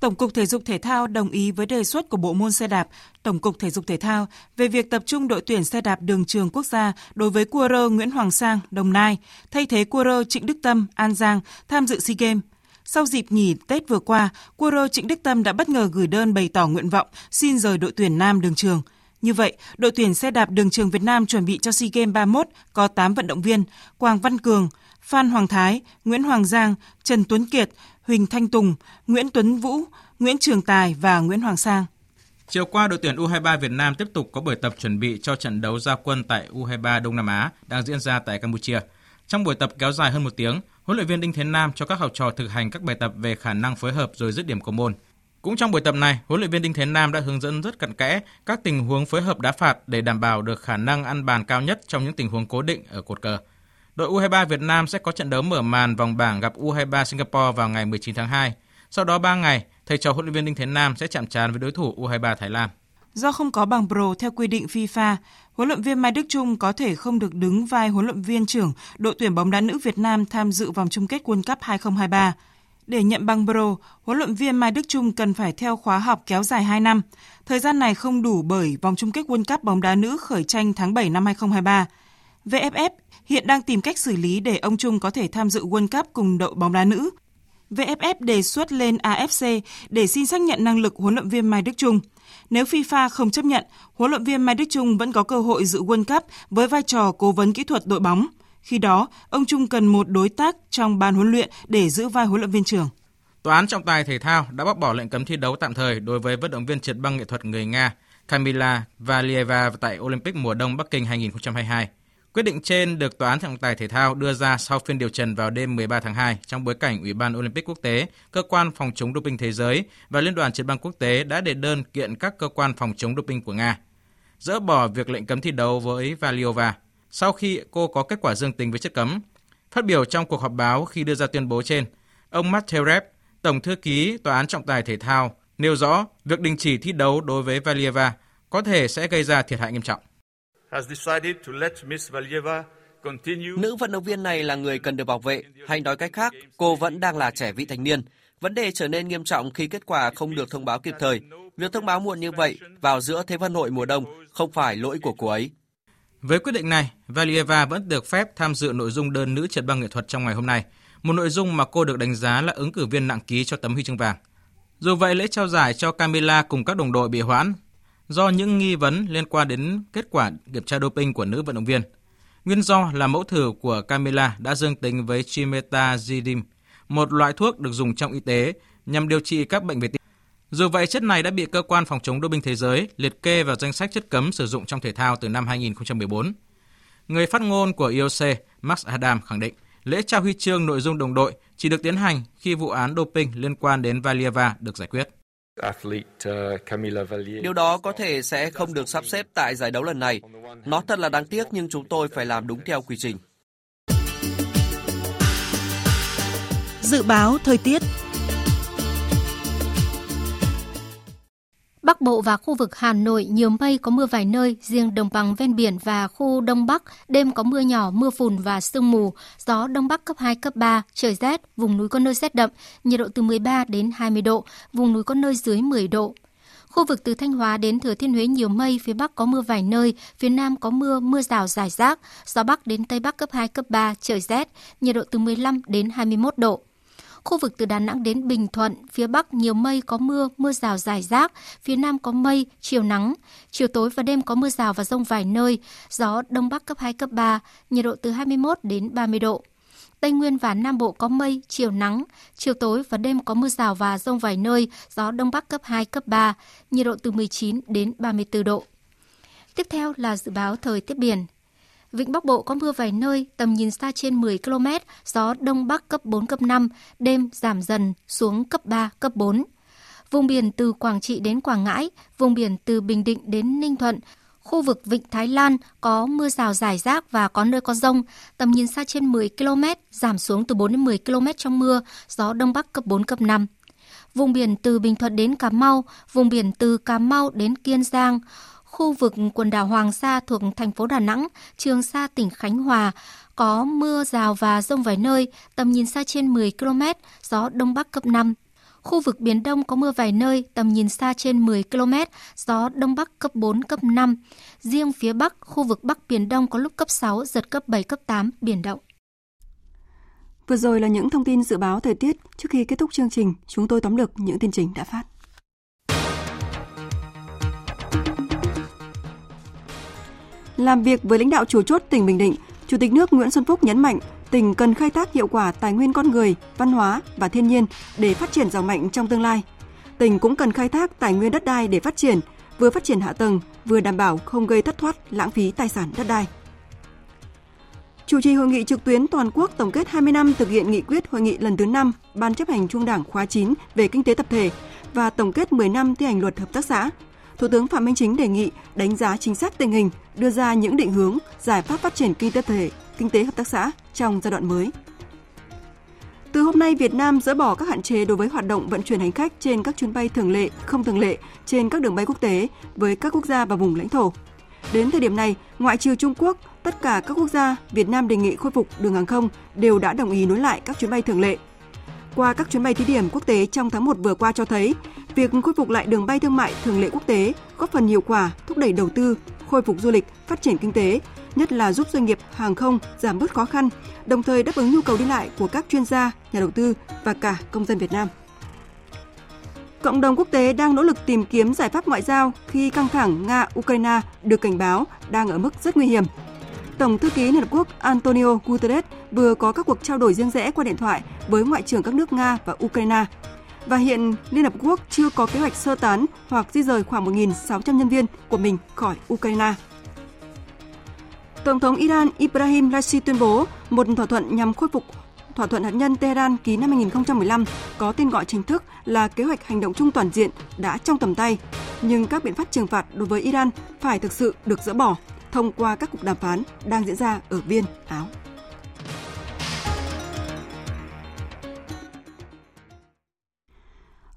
Tổng cục Thể dục Thể thao đồng ý với đề xuất của Bộ môn xe đạp, Tổng cục Thể dục Thể thao về việc tập trung đội tuyển xe đạp đường trường quốc gia đối với cua rơ Nguyễn Hoàng Sang, Đồng Nai, thay thế cua rơ Trịnh Đức Tâm, An Giang tham dự SEA Games. Sau dịp nghỉ Tết vừa qua, cua rơ Trịnh Đức Tâm đã bất ngờ gửi đơn bày tỏ nguyện vọng xin rời đội tuyển nam đường trường. Như vậy, đội tuyển xe đạp đường trường Việt Nam chuẩn bị cho SEA Games 31 có 8 vận động viên: Quang Văn Cường, Phan Hoàng Thái, Nguyễn Hoàng Giang, Trần Tuấn Kiệt, Huỳnh Thanh Tùng, Nguyễn Tuấn Vũ, Nguyễn Trường Tài và Nguyễn Hoàng Sang. Chiều qua, đội tuyển U23 Việt Nam tiếp tục có buổi tập chuẩn bị cho trận đấu giao quân tại U23 Đông Nam Á đang diễn ra tại Campuchia. Trong buổi tập kéo dài hơn một tiếng, huấn luyện viên Đinh Thế Nam cho các học trò thực hành các bài tập về khả năng phối hợp rồi dứt điểm của môn. Cũng trong buổi tập này, huấn luyện viên Đinh Thế Nam đã hướng dẫn rất cặn kẽ các tình huống phối hợp đá phạt để đảm bảo được khả năng ăn bàn cao nhất trong những tình huống cố định ở cột cờ. Đội U23 Việt Nam sẽ có trận đấu mở màn vòng bảng gặp U23 Singapore vào ngày 19 tháng 2. Sau đó 3 ngày, thầy trò huấn luyện viên Đinh Thế Nam sẽ chạm trán với đối thủ U23 Thái Lan. Do không có bằng pro theo quy định FIFA, huấn luyện viên Mai Đức Trung có thể không được đứng vai huấn luyện viên trưởng đội tuyển bóng đá nữ Việt Nam tham dự vòng chung kết World Cup 2023. Để nhận bằng pro, huấn luyện viên Mai Đức Trung cần phải theo khóa học kéo dài 2 năm. Thời gian này không đủ bởi vòng chung kết World Cup bóng đá nữ khởi tranh tháng 7 năm 2023. VFF hiện đang tìm cách xử lý để ông Trung có thể tham dự World Cup cùng đội bóng đá nữ. VFF đề xuất lên AFC để xin xác nhận năng lực huấn luyện viên Mai Đức Trung. Nếu FIFA không chấp nhận, huấn luyện viên Mai Đức Trung vẫn có cơ hội dự World Cup với vai trò cố vấn kỹ thuật đội bóng. Khi đó, ông Trung cần một đối tác trong ban huấn luyện để giữ vai huấn luyện viên trưởng. Tòa án trọng tài thể thao đã bác bỏ lệnh cấm thi đấu tạm thời đối với vận động viên trượt băng nghệ thuật người Nga Kamila Valieva tại Olympic mùa đông Bắc Kinh 2022. Quyết định trên được Tòa án trọng tài thể thao đưa ra sau phiên điều trần vào đêm 13 tháng 2 trong bối cảnh Ủy ban Olympic quốc tế, cơ quan phòng chống doping thế giới và Liên đoàn chiến băng quốc tế đã đệ đơn kiện các cơ quan phòng chống doping của Nga dỡ bỏ việc lệnh cấm thi đấu với Valiova sau khi cô có kết quả dương tính với chất cấm. Phát biểu trong cuộc họp báo khi đưa ra tuyên bố trên, ông Materev, Tổng thư ký Tòa án trọng tài thể thao, nêu rõ việc đình chỉ thi đấu đối với Valieva có thể sẽ gây ra thiệt hại nghiêm trọng. Nữ vận động viên này là người cần được bảo vệ, hay nói cách khác, cô vẫn đang là trẻ vị thành niên. Vấn đề trở nên nghiêm trọng khi kết quả không được thông báo kịp thời. Việc thông báo muộn như vậy vào giữa Thế vận hội mùa đông không phải lỗi của cô ấy. Với quyết định này, Valieva vẫn được phép tham dự nội dung đơn nữ trượt băng nghệ thuật trong ngày hôm nay, một nội dung mà cô được đánh giá là ứng cử viên nặng ký cho tấm huy chương vàng. Dù vậy, lễ trao giải cho Camila cùng các đồng đội bị hoãn do những nghi vấn liên quan đến kết quả kiểm tra doping của nữ vận động viên. Nguyên do là mẫu thử của Camila đã dương tính với chimetazidine, một loại thuốc được dùng trong y tế nhằm điều trị các bệnh về tim. Dù vậy, chất này đã bị cơ quan phòng chống doping thế giới liệt kê vào danh sách chất cấm sử dụng trong thể thao từ năm 2014. Người phát ngôn của IOC, Max Adam khẳng định, lễ trao huy chương nội dung đồng đội chỉ được tiến hành khi vụ án doping liên quan đến Valieva được giải quyết. Điều đó có thể sẽ không được sắp xếp tại giải đấu lần này. Nó thật là đáng tiếc nhưng chúng tôi phải làm đúng theo quy trình. Dự báo thời tiết Bắc Bộ và khu vực Hà Nội nhiều mây có mưa vài nơi, riêng đồng bằng ven biển và khu Đông Bắc đêm có mưa nhỏ, mưa phùn và sương mù, gió Đông Bắc cấp 2, cấp 3, trời rét, vùng núi có nơi rét đậm, nhiệt độ từ 13 đến 20 độ, vùng núi có nơi dưới 10 độ. Khu vực từ Thanh Hóa đến Thừa Thiên Huế nhiều mây, phía Bắc có mưa vài nơi, phía Nam có mưa, mưa rào rải rác, gió Bắc đến Tây Bắc cấp 2, cấp 3, trời rét, nhiệt độ từ 15 đến 21 độ. Khu vực từ Đà Nẵng đến Bình Thuận, phía Bắc nhiều mây có mưa, mưa rào rải rác, phía Nam có mây, chiều nắng. Chiều tối và đêm có mưa rào và rông vài nơi, gió Đông Bắc cấp 2, cấp 3, nhiệt độ từ 21 đến 30 độ. Tây Nguyên và Nam Bộ có mây, chiều nắng, chiều tối và đêm có mưa rào và rông vài nơi, gió Đông Bắc cấp 2, cấp 3, nhiệt độ từ 19 đến 34 độ. Tiếp theo là dự báo thời tiết biển. Vịnh Bắc Bộ có mưa vài nơi, tầm nhìn xa trên 10 km, gió Đông Bắc cấp 4, cấp 5, đêm giảm dần xuống cấp 3, cấp 4. Vùng biển từ Quảng Trị đến Quảng Ngãi, vùng biển từ Bình Định đến Ninh Thuận, khu vực Vịnh Thái Lan có mưa rào rải rác và có nơi có rông, tầm nhìn xa trên 10 km, giảm xuống từ 4 đến 10 km trong mưa, gió Đông Bắc cấp 4, cấp 5. Vùng biển từ Bình Thuận đến Cà Mau, vùng biển từ Cà Mau đến Kiên Giang, khu vực quần đảo Hoàng Sa thuộc thành phố Đà Nẵng, Trường Sa tỉnh Khánh Hòa có mưa rào và rông vài nơi, tầm nhìn xa trên 10 km, gió đông bắc cấp 5. Khu vực Biển Đông có mưa vài nơi, tầm nhìn xa trên 10 km, gió Đông Bắc cấp 4, cấp 5. Riêng phía Bắc, khu vực Bắc Biển Đông có lúc cấp 6, giật cấp 7, cấp 8, biển động. Vừa rồi là những thông tin dự báo thời tiết. Trước khi kết thúc chương trình, chúng tôi tóm lược những tin chính đã phát. Làm việc với lãnh đạo chủ chốt tỉnh Bình Định, Chủ tịch nước Nguyễn Xuân Phúc nhấn mạnh tỉnh cần khai thác hiệu quả tài nguyên con người, văn hóa và thiên nhiên để phát triển giàu mạnh trong tương lai. Tỉnh cũng cần khai thác tài nguyên đất đai để phát triển, vừa phát triển hạ tầng, vừa đảm bảo không gây thất thoát, lãng phí tài sản đất đai. Chủ trì hội nghị trực tuyến toàn quốc tổng kết 20 năm thực hiện nghị quyết hội nghị lần thứ 5 Ban chấp hành Trung đảng khóa 9 về kinh tế tập thể và tổng kết 10 năm thi hành luật hợp tác xã. Thủ tướng Phạm Minh Chính đề nghị đánh giá chính xác tình hình, đưa ra những định hướng, giải pháp phát triển kinh tế thể, kinh tế hợp tác xã trong giai đoạn mới. Từ hôm nay, Việt Nam dỡ bỏ các hạn chế đối với hoạt động vận chuyển hành khách trên các chuyến bay thường lệ, không thường lệ trên các đường bay quốc tế với các quốc gia và vùng lãnh thổ. Đến thời điểm này, ngoại trừ Trung Quốc, tất cả các quốc gia Việt Nam đề nghị khôi phục đường hàng không đều đã đồng ý nối lại các chuyến bay thường lệ. Qua các chuyến bay thí điểm quốc tế trong tháng 1 vừa qua cho thấy, việc khôi phục lại đường bay thương mại thường lệ quốc tế góp phần hiệu quả thúc đẩy đầu tư, khôi phục du lịch, phát triển kinh tế, nhất là giúp doanh nghiệp hàng không giảm bớt khó khăn, đồng thời đáp ứng nhu cầu đi lại của các chuyên gia, nhà đầu tư và cả công dân Việt Nam. Cộng đồng quốc tế đang nỗ lực tìm kiếm giải pháp ngoại giao khi căng thẳng Nga-Ukraine được cảnh báo đang ở mức rất nguy hiểm. Tổng thư ký Liên Hợp Quốc Antonio Guterres vừa có các cuộc trao đổi riêng rẽ qua điện thoại với ngoại trưởng các nước Nga và Ukraine. Và hiện Liên Hợp Quốc chưa có kế hoạch sơ tán hoặc di rời khoảng 1.600 nhân viên của mình khỏi Ukraine. Tổng thống Iran Ibrahim Raisi tuyên bố một thỏa thuận nhằm khôi phục thỏa thuận hạt nhân Tehran ký năm 2015 có tên gọi chính thức là Kế hoạch hành động chung toàn diện đã trong tầm tay, nhưng các biện pháp trừng phạt đối với Iran phải thực sự được dỡ bỏ thông qua các cuộc đàm phán đang diễn ra ở Viên, Áo.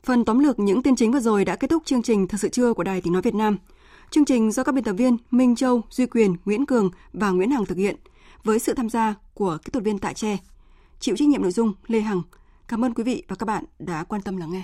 Phần tóm lược những tin chính vừa rồi đã kết thúc chương trình Thật sự trưa của Đài Tiếng Nói Việt Nam. Chương trình do các biên tập viên Minh Châu, Duy Quyền, Nguyễn Cường và Nguyễn Hằng thực hiện với sự tham gia của kỹ thuật viên Tại Tre. Chịu trách nhiệm nội dung Lê Hằng. Cảm ơn quý vị và các bạn đã quan tâm lắng nghe.